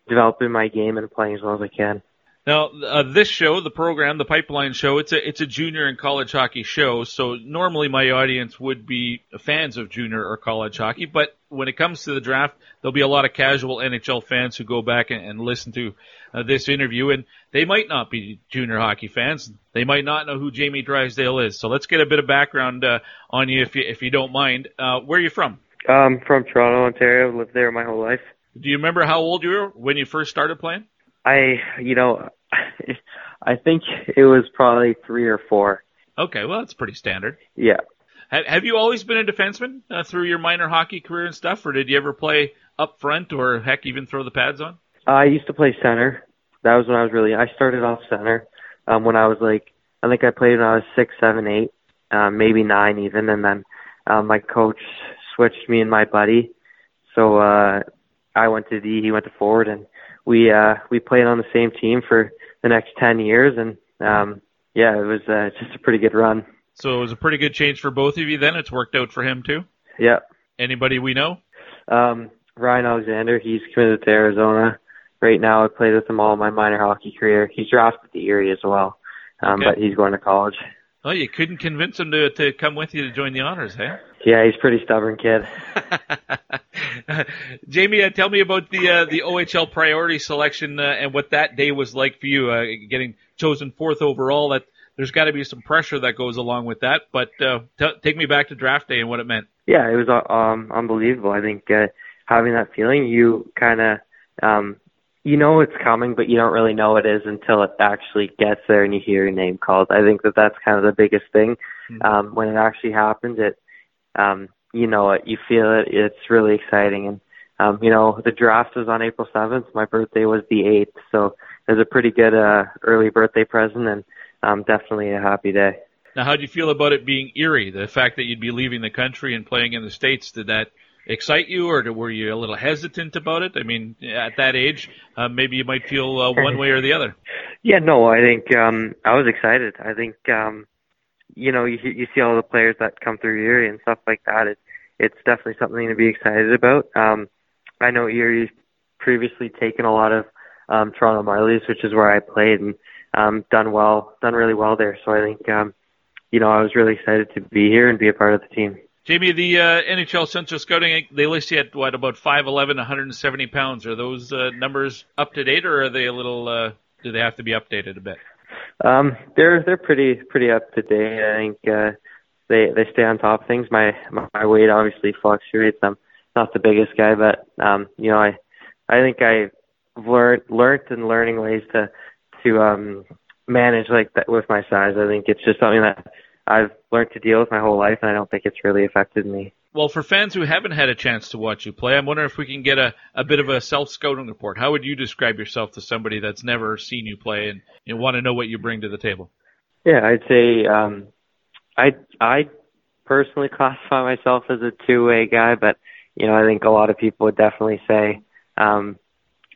developing my game and playing as well as I can. Now, uh, this show, the program, the Pipeline Show, it's a it's a junior and college hockey show. So normally my audience would be fans of junior or college hockey, but when it comes to the draft, there'll be a lot of casual NHL fans who go back and, and listen to uh, this interview, and they might not be junior hockey fans. They might not know who Jamie Drysdale is. So let's get a bit of background uh, on you, if you if you don't mind. Uh, where are you from? I'm from Toronto, Ontario. i Lived there my whole life. Do you remember how old you were when you first started playing? I, you know, I think it was probably three or four. Okay, well that's pretty standard. Yeah. Have, have you always been a defenseman uh, through your minor hockey career and stuff, or did you ever play up front, or heck, even throw the pads on? I used to play center. That was when I was really. I started off center um, when I was like. I think I played when I was six, seven, eight, um, maybe nine even, and then um, my coach switched me and my buddy. So uh, I went to D, he went to forward, and we uh, we played on the same team for the next ten years, and um, yeah, it was uh, just a pretty good run. So it was a pretty good change for both of you. Then it's worked out for him too. Yeah. Anybody we know? Um, Ryan Alexander, he's committed to Arizona right now. I played with him all my minor hockey career. He's drafted to Erie as well, um, Okay. but he's going to college. Well, you couldn't convince him to to come with you to join the Otters, hey? Yeah, he's a pretty stubborn kid. Jamie, uh, tell me about the uh, the OHL priority selection uh, and what that day was like for you, uh, getting chosen fourth overall. That there's got to be some pressure that goes along with that. But uh, t- take me back to draft day and what it meant. Yeah, it was uh, um unbelievable. I think uh, having that feeling, you kind of um you know it's coming, but you don't really know it is until it actually gets there and you hear your name called. I think that that's kind of the biggest thing. Mm-hmm. Um, when it actually happens, it, um, you know it, you feel it. It's really exciting, and um, you know the draft was on April seventh. My birthday was the eighth, so it was a pretty good uh, early birthday present, and um, definitely a happy day. Now, how do you feel about it being Erie? The fact that you'd be leaving the country and playing in the states did that excite you, or were you a little hesitant about it? I mean, at that age, uh, maybe you might feel uh, one way or the other. Yeah, no, I think um, I was excited. I think um, you know you you see all the players that come through Erie and stuff like that. It, it's definitely something to be excited about. Um, I know Erie's previously taken a lot of um, Toronto Marlies, which is where I played, and um, done well, done really well there. So I think um, you know I was really excited to be here and be a part of the team. Jamie, the uh, NHL Central Scouting, they list you at what about 5'11", 170 pounds. Are those uh, numbers up to date, or are they a little? Uh, do they have to be updated a bit? Um, they're they're pretty pretty up to date. I think uh, they they stay on top of things. My my weight obviously fluctuates. I'm not the biggest guy, but um, you know I I think I've learned learned and learning ways to to um manage like that with my size. I think it's just something that I've learned to deal with my whole life, and I don't think it's really affected me. Well, for fans who haven't had a chance to watch you play, I'm wondering if we can get a, a bit of a self scouting report. How would you describe yourself to somebody that's never seen you play and you want to know what you bring to the table? Yeah, I'd say um, I I personally classify myself as a two way guy, but you know I think a lot of people would definitely say um,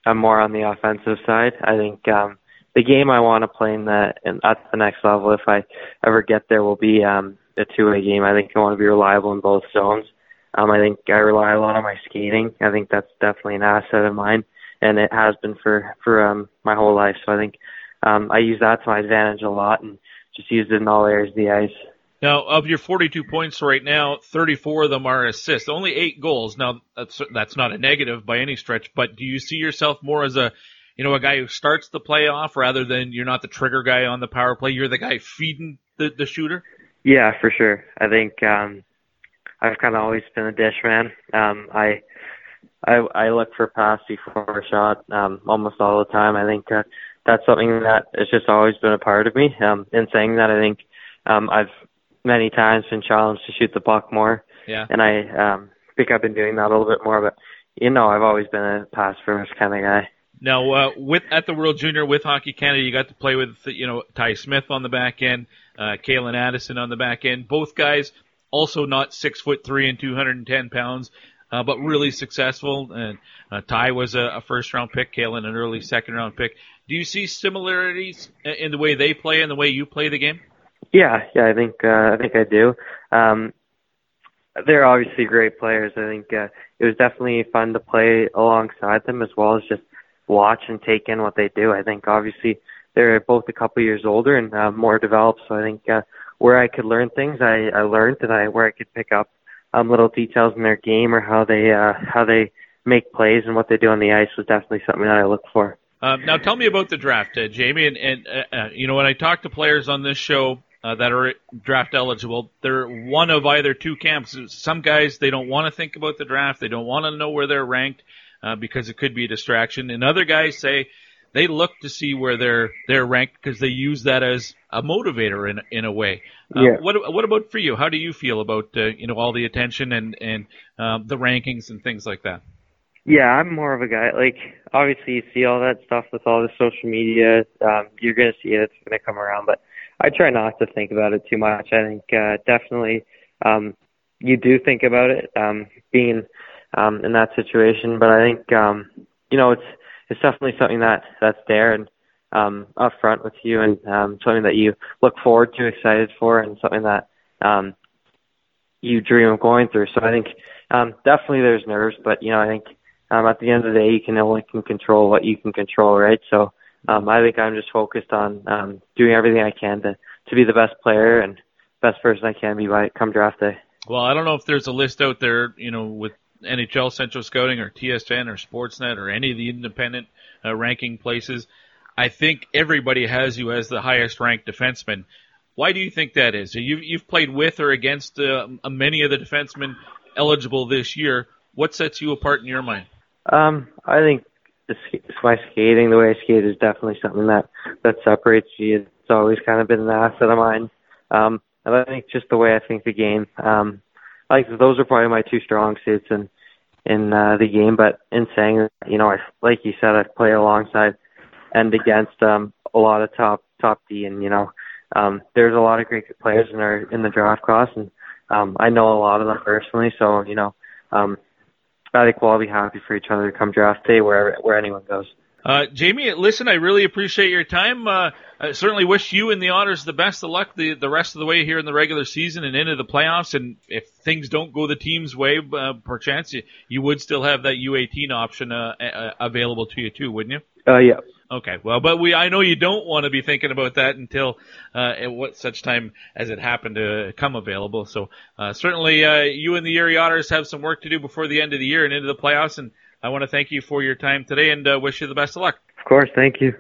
I'm more on the offensive side. I think um, the game I want to play in the and at the next level, if I ever get there, will be um, a two-way game. I think I want to be reliable in both zones. Um, I think I rely a lot on my skating. I think that's definitely an asset of mine, and it has been for for um, my whole life. So I think um, I use that to my advantage a lot, and just use it in all areas of the ice. Now, of your 42 points right now, 34 of them are assists. Only eight goals. Now, that's that's not a negative by any stretch. But do you see yourself more as a you know, a guy who starts the playoff rather than you're not the trigger guy on the power play. You're the guy feeding the, the shooter. Yeah, for sure. I think um, I've kind of always been a dish man. Um, I I I look for pass before a shot um, almost all the time. I think uh, that's something that has just always been a part of me. Um, in saying that, I think um, I've many times been challenged to shoot the puck more. Yeah. And I um, think I've been doing that a little bit more, but you know, I've always been a pass first kind of guy. Now, uh, with at the World Junior with Hockey Canada, you got to play with you know Ty Smith on the back end, uh, Calen Addison on the back end. Both guys also not six foot three and 210 pounds, uh, but really successful. And uh, Ty was a, a first round pick, Calen an early second round pick. Do you see similarities in the way they play and the way you play the game? Yeah, yeah, I think uh, I think I do. Um, they're obviously great players. I think uh, it was definitely fun to play alongside them as well as just watch and take in what they do. I think obviously they're both a couple years older and uh, more developed, so I think uh, where I could learn things, I, I learned, and I where I could pick up um, little details in their game or how they uh, how they make plays and what they do on the ice was definitely something that I look for. Um, now, tell me about the draft, uh, Jamie. And, and uh, uh, you know, when I talk to players on this show uh, that are draft eligible, they're one of either two camps. Some guys they don't want to think about the draft; they don't want to know where they're ranked uh, because it could be a distraction. And other guys say they look to see where they're they're ranked because they use that as a motivator in in a way. Uh, yeah. What what about for you? How do you feel about uh, you know all the attention and and um, the rankings and things like that? Yeah, I'm more of a guy like obviously you see all that stuff with all the social media. Um, you're gonna see it; it's gonna come around. But I try not to think about it too much. I think uh, definitely um, you do think about it. Um, being um, in that situation. But I think um, you know it's it's definitely something that that's there and um, up front with you, and um, something that you look forward to, excited for, and something that um, you dream of going through. So I think um, definitely there's nerves, but you know I think um, at the end of the day you can only can control what you can control, right? So um, I think I'm just focused on um, doing everything I can to to be the best player and best person I can be by come draft day. Well, I don't know if there's a list out there, you know, with NHL Central Scouting or TSN or Sportsnet or any of the independent uh, ranking places. I think everybody has you as the highest ranked defenseman. Why do you think that is? You've, you've played with or against uh, many of the defensemen eligible this year. What sets you apart in your mind? Um, I think my skating, the way I skate, is definitely something that that separates me. It's always kind of been an asset of mine. Um, and I think just the way I think the game. Um, think those are probably my two strong suits in in uh, the game. But in saying that, you know, I like you said, I play alongside and against um, a lot of top top D, and you know, um, there's a lot of great players in our in the draft class, and um, I know a lot of them personally. So you know, um, I think we'll all be happy for each other to come draft day, wherever where anyone goes. Uh, Jamie, listen, I really appreciate your time. Uh, I certainly wish you and the Otters the best of luck the, the rest of the way here in the regular season and into the playoffs. And if things don't go the team's way, uh, perchance, you, you would still have that U18 option uh, uh, available to you too, wouldn't you? Uh, yeah. Okay, well, but we I know you don't want to be thinking about that until uh, at what such time as it happened to come available. So uh, certainly, uh, you and the Erie Otters have some work to do before the end of the year and into the playoffs. And I want to thank you for your time today and uh, wish you the best of luck. Of course, thank you.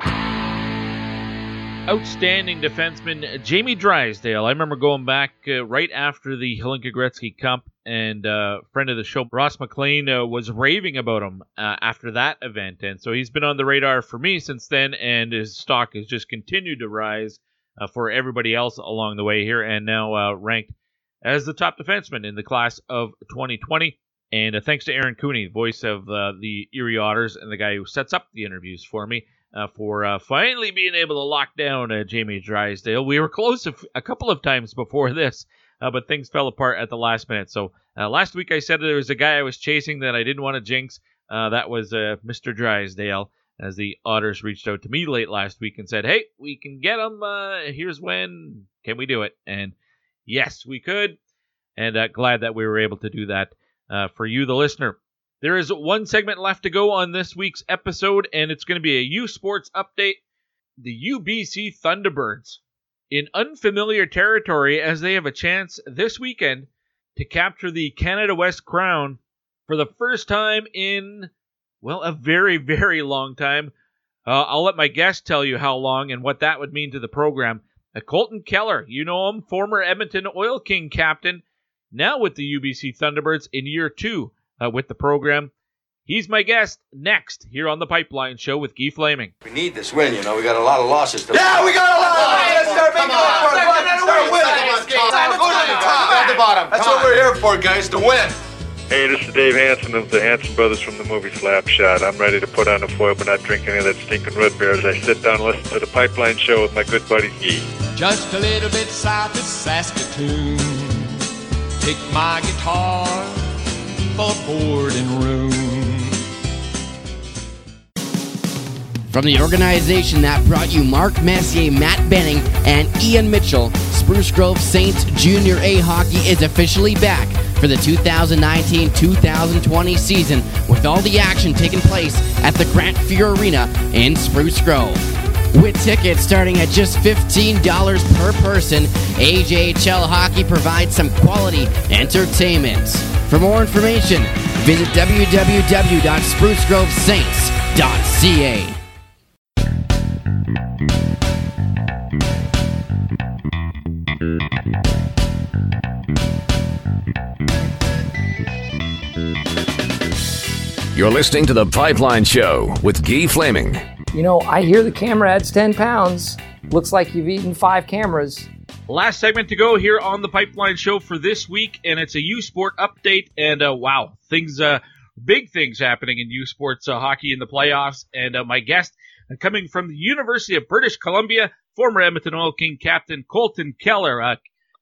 Outstanding defenseman Jamie Drysdale. I remember going back uh, right after the Hlinka Gretzky Cup, and uh, friend of the show Ross McLean uh, was raving about him uh, after that event, and so he's been on the radar for me since then, and his stock has just continued to rise uh, for everybody else along the way here, and now uh, ranked as the top defenseman in the class of 2020. And uh, thanks to Aaron Cooney, voice of the Erie Otters, and the guy who sets up the interviews for me. for finally being able to lock down Jamie Drysdale. We were close a, f- a couple of times before this, uh, but things fell apart at the last minute. So uh, last week I said there was a guy I was chasing that I didn't want to jinx. Uh, that was uh, Mr. Drysdale, as the Otters reached out to me late last week and said, "Hey, we can get him. Uh, here's when. Can we do it?" And yes, we could. And uh, glad that we were able to do that for you, the listener. There is one segment left to go on this week's episode, and it's going to be a U Sports update. The UBC Thunderbirds in unfamiliar territory as they have a chance this weekend to capture the Canada West crown for the first time in, well, a very, very long time. Uh, I'll let my guest tell you how long and what that would mean to the program. Uh, Colton Kehler, you know him, former Edmonton Oil King captain, now with the UBC Thunderbirds in year two uh, with the program. He's my guest next here on the Pipeline Show with Guy Flaming. We need this win, you know. We got a lot of losses. To yeah, we got a lot of losses. Let's start making it for it. Start winning. Time to go to the top, not the bottom. That's what we're here for, guys, to win. Hey, this is Dave Hanson of the Hanson Brothers from the movie Slapshot. I'm ready to put on the foil, but not drink any of that stinking red beer as I sit down and listen to the Pipeline Show with my good buddy Guy. Just a little bit south of Saskatoon. My guitar for board and room. From the organization that brought you Mark Messier, Matt Benning, and Ian Mitchell, Spruce Grove Saints Junior A hockey is officially back for the 2019 2020 season with all the action taking place at the Grant Fuhr Arena in Spruce Grove. With tickets starting at just $15 per person, AJHL Hockey provides some quality entertainment. For more information, visit www.sprucegrovesaints.ca. You're listening to The Pipeline Show with Guy Flaming. You know, I hear the camera adds 10 pounds. Looks like you've eaten five cameras. Last segment to go here on the Pipeline Show for this week, and it's a U Sport update. And uh, wow, things, uh, big things happening in U Sports uh, hockey in the playoffs. And uh, my guest uh, coming from the University of British Columbia, former Edmonton Oil King captain Colton Kehler. Uh,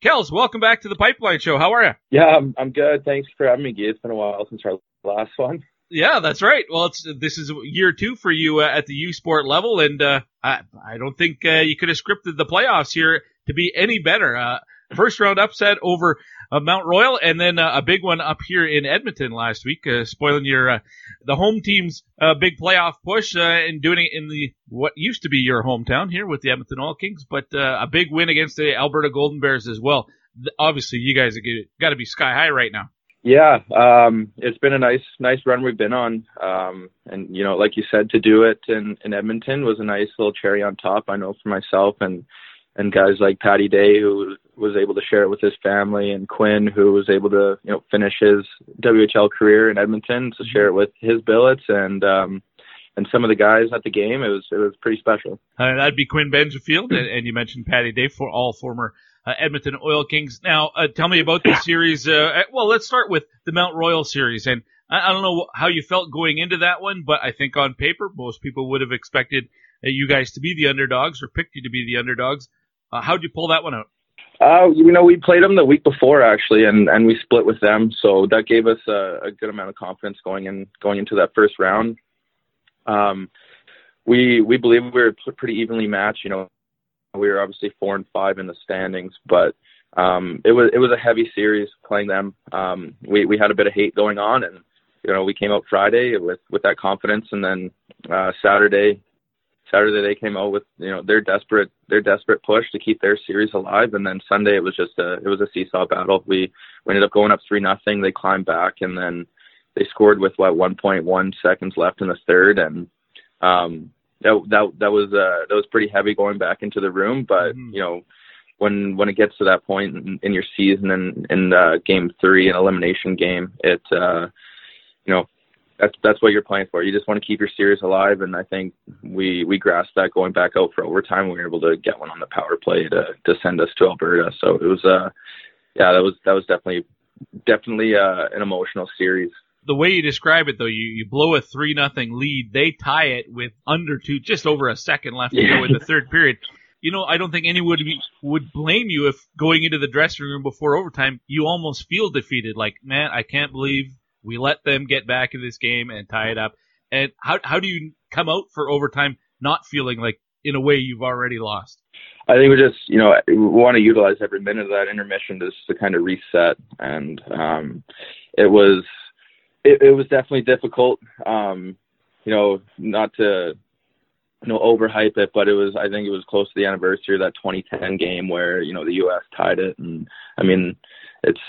Kels, welcome back to the Pipeline Show. How are you? Yeah, I'm, I'm good. Thanks for having me, Guy. It's been a while since our last one. Yeah, that's right. Well, it's this is year two for you uh, at the U Sport level, and uh, I I don't think uh, you could have scripted the playoffs here to be any better. Uh, first round upset over uh, Mount Royal, and then uh, a big one up here in Edmonton last week, spoiling your the home team's big playoff push and doing it in the what used to be your hometown here with the Edmonton Oil Kings, but a big win against the Alberta Golden Bears as well. Obviously, you guys have got to be sky high right now. Yeah, um, it's been a nice, nice run we've been on. Um, and you know, like you said, to do it in, in Edmonton was a nice little cherry on top. I know for myself and and guys like Patty Day who was able to share it with his family, and Quinn who was able to you know finish his WHL career in Edmonton to share it with his billets. And um, and some of the guys at the game, it was it was pretty special. Uh, that'd be Quinn Benjafield, and, and you mentioned Patty Day for all former uh, Edmonton Oil Kings. Now, uh, tell me about the series. Uh, well, let's start with the Mount Royal series, and I, I, don't know how you felt going into that one, but I think on paper, most people would have expected uh, you guys to be the underdogs or picked you to be the underdogs. Uh, how'd you pull that one out? Uh, you know, we played them the week before actually, and and we split with them, so that gave us a, a good amount of confidence going in going into that first round. Um, we we believe we were pretty evenly matched. You know, we were obviously four and five in the standings, but um, it was it was a heavy series playing them. Um, we we had a bit of hate going on, and you know we came out Friday with with that confidence, and then uh, Saturday Saturday they came out with you know their desperate their desperate push to keep their series alive, and then Sunday it was just a it was a seesaw battle. We we ended up going up three nothing. They climbed back, and then they scored with what 1.1 seconds left in the third, and um, that that that was uh, that was pretty heavy going back into the room. But mm-hmm. you know, when when it gets to that point in, in your season and in, uh, game three, an elimination game, it uh, you know that's that's what you're playing for. You just want to keep your series alive, and I think we we grasped that going back out for overtime. We were able to get one on the power play to to send us to Alberta. So it was uh yeah that was that was definitely definitely uh, an emotional series the way you describe it, though, you, you blow a three nothing lead. They tie it with under two, just over a second left to go in the third period. You know, I don't think anyone would, be, would blame you if going into the dressing room before overtime, you almost feel defeated. Like, man, I can't believe we let them get back in this game and tie it up. And how how do you come out for overtime not feeling like in a way you've already lost? I think we just, you know, we want to utilize every minute of that intermission just to kind of reset. And um, it was it, it was definitely difficult. Um, you know, not to you know overhype it, but it was I think it was close to the anniversary of that 2010 game where you know the U.S. tied it, and I mean it's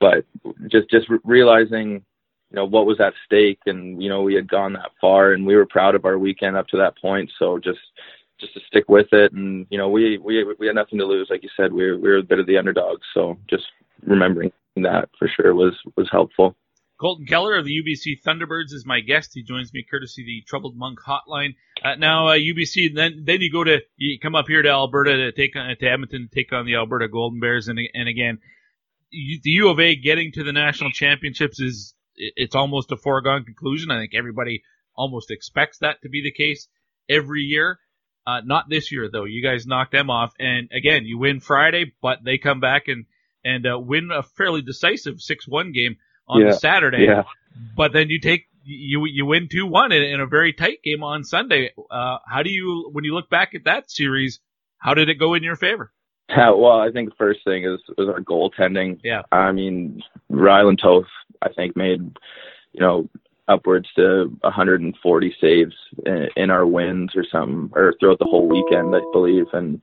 but just just realizing you know what was at stake, and you know we had gone that far, and we were proud of our weekend up to that point. So just just to stick with it, and you know we we we had nothing to lose, like you said, we were we were a bit of the underdogs. So just remembering that for sure was was helpful. Colton Kehler of the UBC Thunderbirds is my guest. He joins me courtesy the Troubled Monk Hotline. Uh, now uh, UBC, then then you go to you come up here to Alberta to take on to Edmonton to take on the Alberta Golden Bears, and and again, you, the U of A getting to the national championships is it's almost a foregone conclusion. I think everybody almost expects that to be the case every year. Uh, not this year though. You guys knocked them off, and again, you win Friday, but they come back and and uh, win a fairly decisive six-one game on yeah. Saturday. Yeah. But then you take you you win two one in, in, a very tight game on Sunday. Uh, how do you when you look back at that series? How did it go in your favor? Yeah, well, I think the first thing is was our goaltending. Yeah. I mean, Rylan Toth, I think made you know upwards to 140 saves in, in our wins or something, or throughout the whole weekend, I believe, and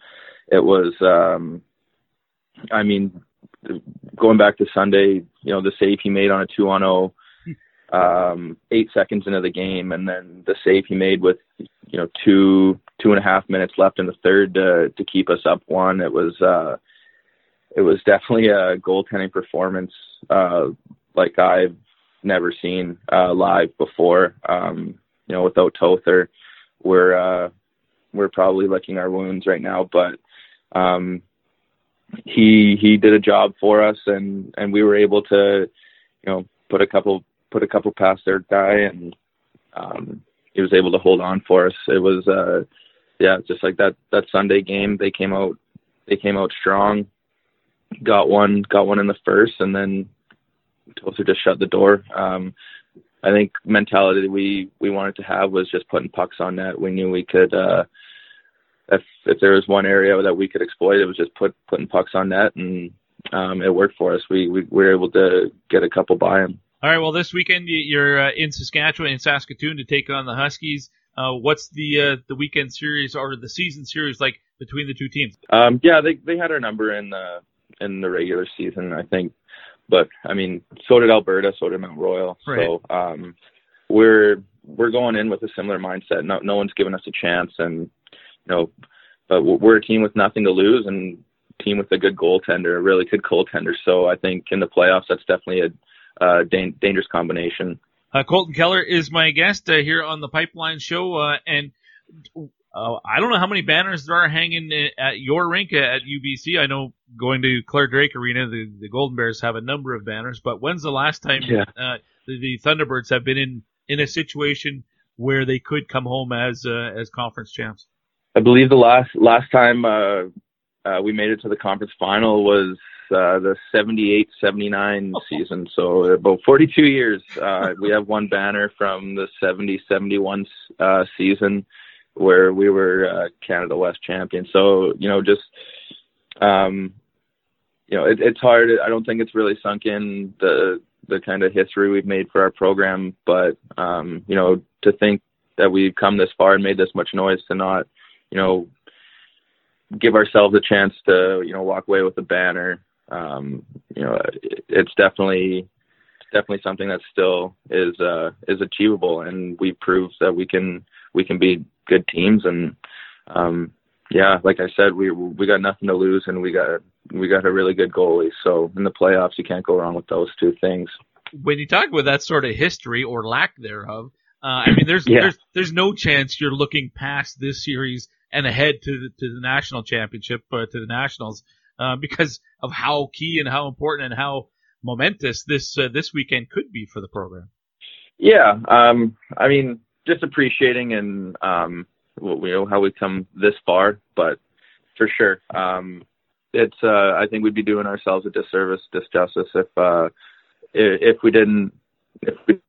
it was. um I mean, going back to Sunday, you know, the save he made on a two on zero, oh, um, eight seconds into the game, and then the save he made with you know two two and a half minutes left in the third to to keep us up one. It was uh, it was definitely a goaltending performance uh, like I've never seen uh, live before. Um, you know, without Tother, we're uh, we're probably licking our wounds right now, but um, he he did a job for us, and and we were able to, you know, put a couple put a couple past their guy, and um, he was able to hold on for us. It was uh, yeah, just like that that Sunday game, they came out they came out strong, got one got one in the first, and then Tulsa just shut the door. Um, I think mentality we we wanted to have was just putting pucks on net. We knew we could. Uh, if if there was one area that we could exploit, it was just put putting pucks on net, and um, it worked for us. We, we were able to get a couple by them. All right. Well, this weekend you're uh, in Saskatchewan, in Saskatoon, to take on the Huskies. Uh, what's the uh, the weekend series or the season series like between the two teams? Um, yeah, they they had our number in the in the regular season, I think. But I mean, so did Alberta, so did Mount Royal. Right. So um, we're we're going in with a similar mindset. No no one's given us a chance, and you know, but we're a team with nothing to lose and team with a good goaltender, a really good goaltender. So I think in the playoffs, that's definitely a uh, da- dangerous combination. Uh, Colton Kehler is my guest uh, here on the Pipeline Show, uh, and uh, I don't know how many banners there are hanging at your rink at UBC. I know going to Clare Drake Arena, the, the Golden Bears have a number of banners, but when's the last time Yeah. uh, the, the Thunderbirds have been in, in a situation where they could come home as uh, as conference champs? I believe the last last time uh, uh, we made it to the conference final was uh, the 78-79 season. So about 42 years. Uh, we have one banner from the 70-71 uh, season where we were uh, Canada West champions. So you know, just um, you know, it, it's hard. I don't think it's really sunk in the the kind of history we've made for our program, but um, you know, to think that we've come this far and made this much noise to not, you know, give ourselves a chance to, you know, walk away with a banner. Um, you know, it, it's definitely it's definitely something that still is uh, is achievable, and we proved that we can we can be good teams. And um, yeah, like I said, we we got nothing to lose, and we got we got a really good goalie. So in the playoffs, you can't go wrong with those two things. when you talk about that sort of history or lack thereof, uh, I mean, there's Yeah. there's there's no chance you're looking past this series and ahead to the, to the national championship, uh, to the nationals, uh, because of how key and how important and how momentous this uh, this weekend could be for the program. Yeah, um, I mean, just appreciating and um, know how we come this far, but for sure, um, it's. Uh, I think we'd be doing ourselves a disservice, disjustice if uh, if we didn't if we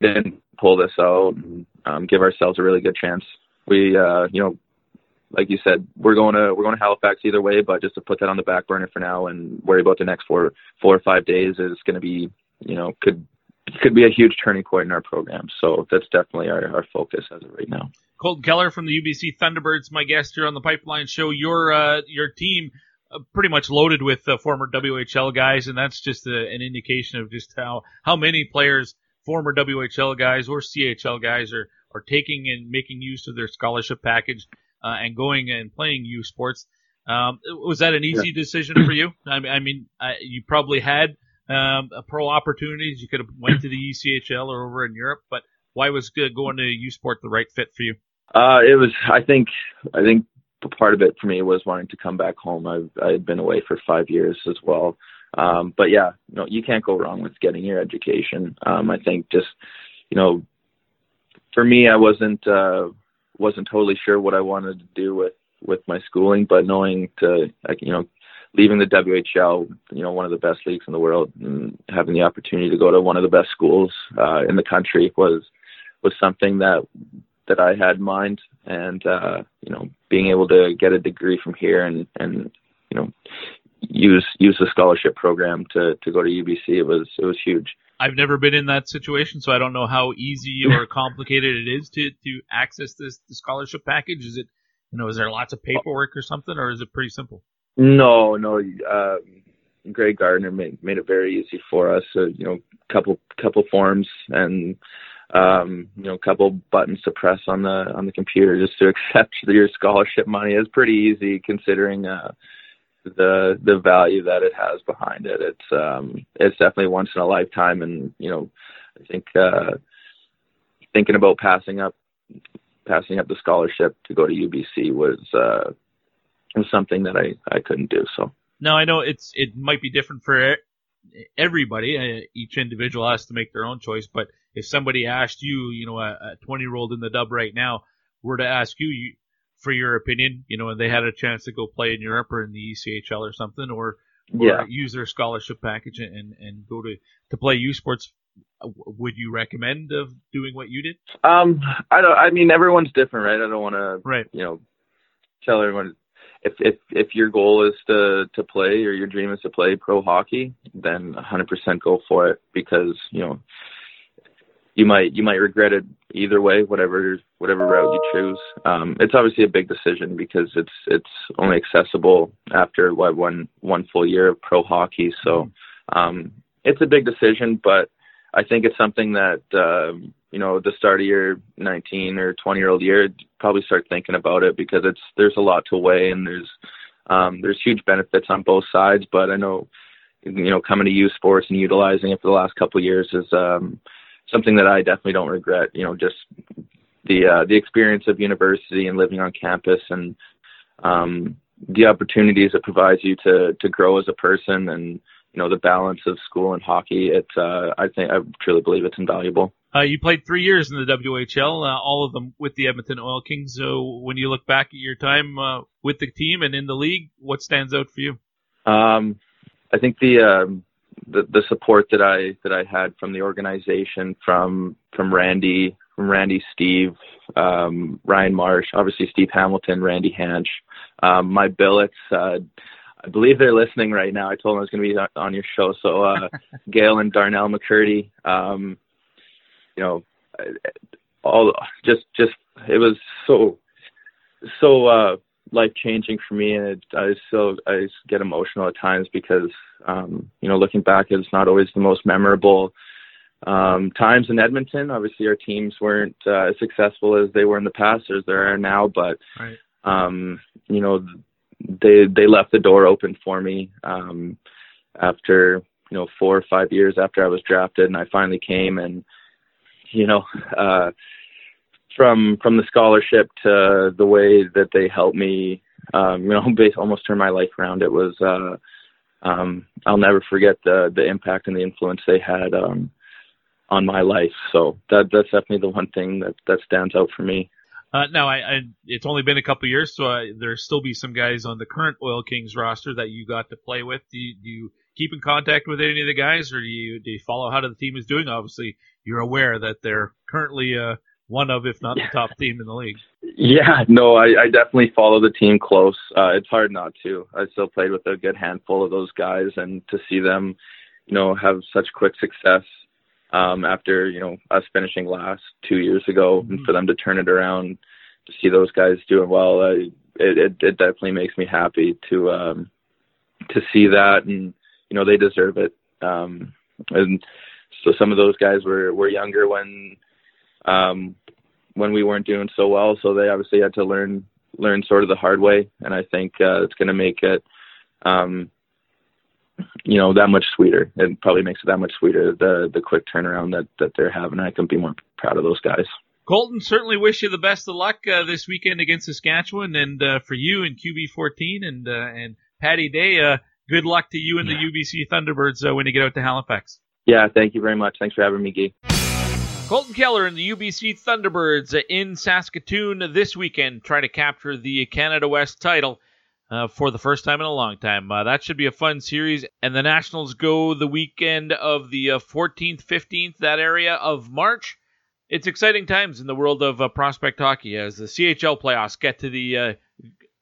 didn't pull this out and um, give ourselves a really good chance. We, uh, you know, like you said, we're going to we're going to Halifax either way, but just to put that on the back burner for now and worry about the next four four or five days is going to be, you know, could could be a huge turning point in our program. So that's definitely our, our focus as of right now. Colton Kehler from the UBC Thunderbirds, my guest here on the Pipeline Show. Your uh, your team uh, pretty much loaded with uh, former WHL guys, and that's just a, an indication of just how how many players, former WHL guys or CHL guys, are are taking and making use of their scholarship package uh, and going and playing U Sports. Um, was that an easy decision for you? I mean, I mean, uh, you probably had um, a pro opportunities. You could have went to the ECHL or over in Europe, but why was going to U Sport the right fit for you? Uh, it was, I think, I think part of it for me was wanting to come back home. I've, I had been away for five years as well. Um, but yeah, no, you can't go wrong with getting your education. Um, I think just, you know, for me, I wasn't, uh, wasn't totally sure what I wanted to do with, with my schooling, but knowing to, you know, leaving the WHL, you know, one of the best leagues in the world and having the opportunity to go to one of the best schools, uh, in the country was, was something that that I had in mind, and uh, you know, being able to get a degree from here and and you know, use use the scholarship program to to go to UBC, it was it was huge. I've never been in that situation, so I don't know how easy or complicated it is to to access this the scholarship package. Is it, you know, is there lots of paperwork or something, or is it pretty simple? No, no. Uh, Greg Gardner made made it very easy for us. Uh, you know, couple couple forms and um, you know, a couple buttons to press on the on the computer just to accept your scholarship money. is pretty easy considering uh, the the value that it has behind it. It's um, it's definitely once in a lifetime, and you know, I think uh, thinking about passing up passing up the scholarship to go to UBC was uh, was something that I I couldn't do. So. Now I know it's it might be different for everybody. Uh, each individual has to make their own choice. But if somebody asked you, you know, a 20 year old in the dub right now were to ask you, you for your opinion, you know, and they had a chance to go play in Europe or in the ECHL or something, or, or Yeah. use their scholarship package and and go to to play U Sports, uh, would you recommend of doing what you did? Um, I don't. I mean, everyone's different, right? I don't want to, right? You know, tell everyone if if if your goal is to to play or your dream is to play pro hockey, then 100% go for it because you know you might you might regret it either way, whatever whatever route you choose. Um, it's obviously a big decision because it's it's only accessible after what one one full year of pro hockey. So um, it's a big decision, but I think it's something that um, you know the start of your 19 or 20 year old year probably start thinking about it because it's there's a lot to weigh and there's um, there's huge benefits on both sides. But I know you know coming to U Sports and utilizing it for the last couple of years is um, something that I definitely don't regret. You know, just the uh, the experience of university and living on campus and um, the opportunities it provides you to to grow as a person and you know the balance of school and hockey. It's uh, I think I truly believe it's invaluable. Uh, you played three years in the WHL, uh, all of them with the Edmonton Oil Kings. So when you look back at your time uh, with the team and in the league, what stands out for you? Um, I think the, um, the the support that I that I had from the organization, from from Randy, from Randy, Steve, um, Ryan Marsh, obviously Steve Hamilton, Randy Hansch, um, my billets. Uh, I believe they're listening right now. I told them I was going to be on your show. So uh, Gail and Darnell McCurdy, um, you know, all just just it was so so uh, life changing for me, and it, I still I get emotional at times because um, you know looking back, it's not always the most memorable um, times in Edmonton. Obviously, our teams weren't uh, as successful as they were in the past as they are now, but right. um, you know they they left the door open for me um, after you know four or five years after I was drafted, and I finally came and you know. Uh, from from the scholarship to the way that they helped me um you know base almost turn my life around it was uh um I'll never forget the the impact and the influence they had um on my life so that that's definitely the one thing that that stands out for me uh, now, I, I, it's only been a couple years, so I, there still be some guys on the current Oil Kings roster that you got to play with. Do you, do you keep in contact with any of the guys, or do you do you follow how the team is doing? Obviously, you're aware that they're currently uh, one of, if not the top team in the league. Yeah, no, I, I definitely follow the team close. Uh, it's hard not to. I still played with a good handful of those guys, and to see them, you know, have such quick success um, after you know us finishing last two years ago, mm-hmm. and for them to turn it around, to see those guys doing well, I, it, it it definitely makes me happy to um, to see that, and you know they deserve it. Um, and so some of those guys were were younger when um, when we weren't doing so well. So they obviously had to learn learn sort of the hard way, and I think uh, it's going to make it, um, you know, that much sweeter. It probably makes it that much sweeter the the quick turnaround that that they're having. I couldn't be more proud of those guys. Colton, certainly wish you the best of luck uh, this weekend against Saskatchewan, and uh, for you and QB14 and uh, and Patty Day. Uh, good luck to you and the UBC Thunderbirds uh, when you get out to Halifax. Yeah, thank you very much. Thanks for having me, Guy. Colton Kehler and the UBC Thunderbirds in Saskatoon this weekend try to capture the Canada West title uh, for the first time in a long time. Uh, that should be a fun series. And the Nationals go the weekend of the uh, 14th, 15th, that area of March. It's exciting times in the world of uh, prospect hockey as the CHL playoffs get to the, uh,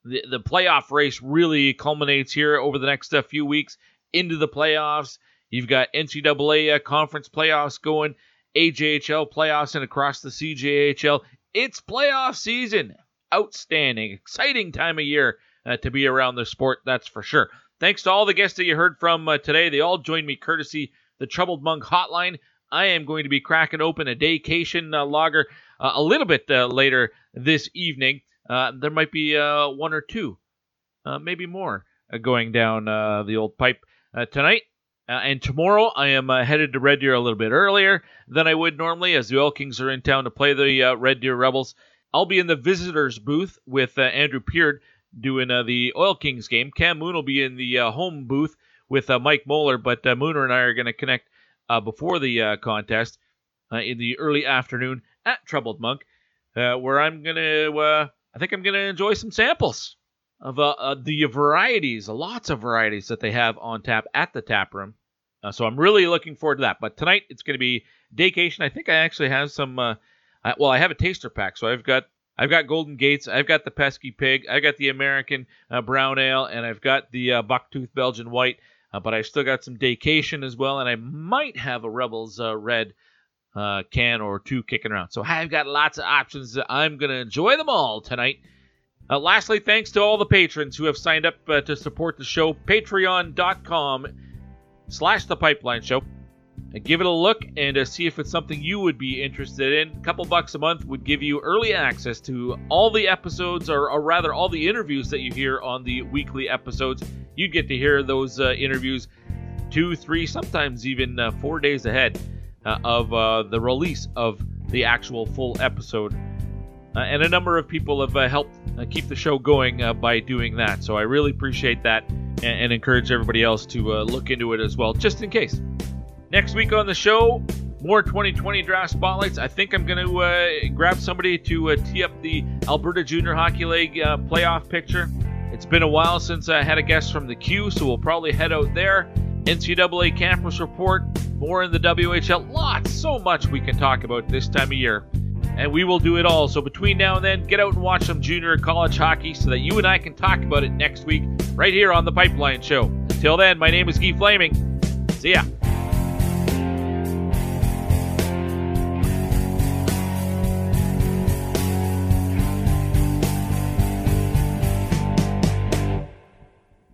the the playoff race really culminates here over the next uh, few weeks into the playoffs. You've got NCAA conference playoffs going. AJHL playoffs and across the CJHL. It's playoff season. Outstanding, exciting time of year uh, to be around the sport, that's for sure. Thanks to all the guests that you heard from uh, today. They all joined me courtesy the Troubled Monk Hotline. I am going to be cracking open a daycation uh, lager uh, a little bit uh, later this evening. Uh, there might be one or two, maybe more, going down the old pipe tonight. Uh, and tomorrow I am uh, headed to Red Deer a little bit earlier than I would normally, as the Oil Kings are in town to play the uh, Red Deer Rebels. I'll be in the visitors booth with uh, Andrew Peard doing uh, the Oil Kings game. Cam Moon will be in the uh, home booth with Mike Moeller, but Mooner and I are going to connect before the contest in the early afternoon at Troubled Monk, where I'm going to, I think I'm going to enjoy some samples of the varieties, lots of varieties that they have on tap at the tap room. Uh, so I'm really looking forward to that. But tonight it's going to be Daycation. I think I actually have some. Uh, I, well, I have a taster pack, so I've got I've got Golden Gates, I've got the Pesky Pig, I've got the American uh, Brown Ale, and I've got the uh, Bucktooth Belgian White. Uh, but I still got some Daycation as well, and I might have a Rebels uh, Red can or two kicking around. So I've got lots of options. I'm going to enjoy them all tonight. Uh, lastly, thanks to all the patrons who have signed up uh, to support the show. Patreon.com slash The Pipeline Show. And give it a look and uh, see if it's something you would be interested in. A couple bucks a month would give you early access to all the episodes, or, or rather, all the interviews that you hear on the weekly episodes. You'd get to hear those uh, interviews two, three, sometimes even uh, four days ahead. uh, of uh, the release of the actual full episode. Uh, and a number of people have uh, helped uh, keep the show going uh, by doing that. So I really appreciate that and, and encourage everybody else to uh, look into it as well, just in case. Next week on the show, more 2020 draft spotlights. I think I'm going to uh, grab somebody to tee up the Alberta Junior Hockey League playoff picture. It's been a while since I had a guest from the Q, so we'll probably head out there. NCAA campus report, more in the WHL. Lots, so much we can talk about this time of year and we will do it all. So between now and then, get out and watch some junior college hockey so that you and I can talk about it next week right here on the Pipeline Show. Until then, my name is Guy Flaming. See ya.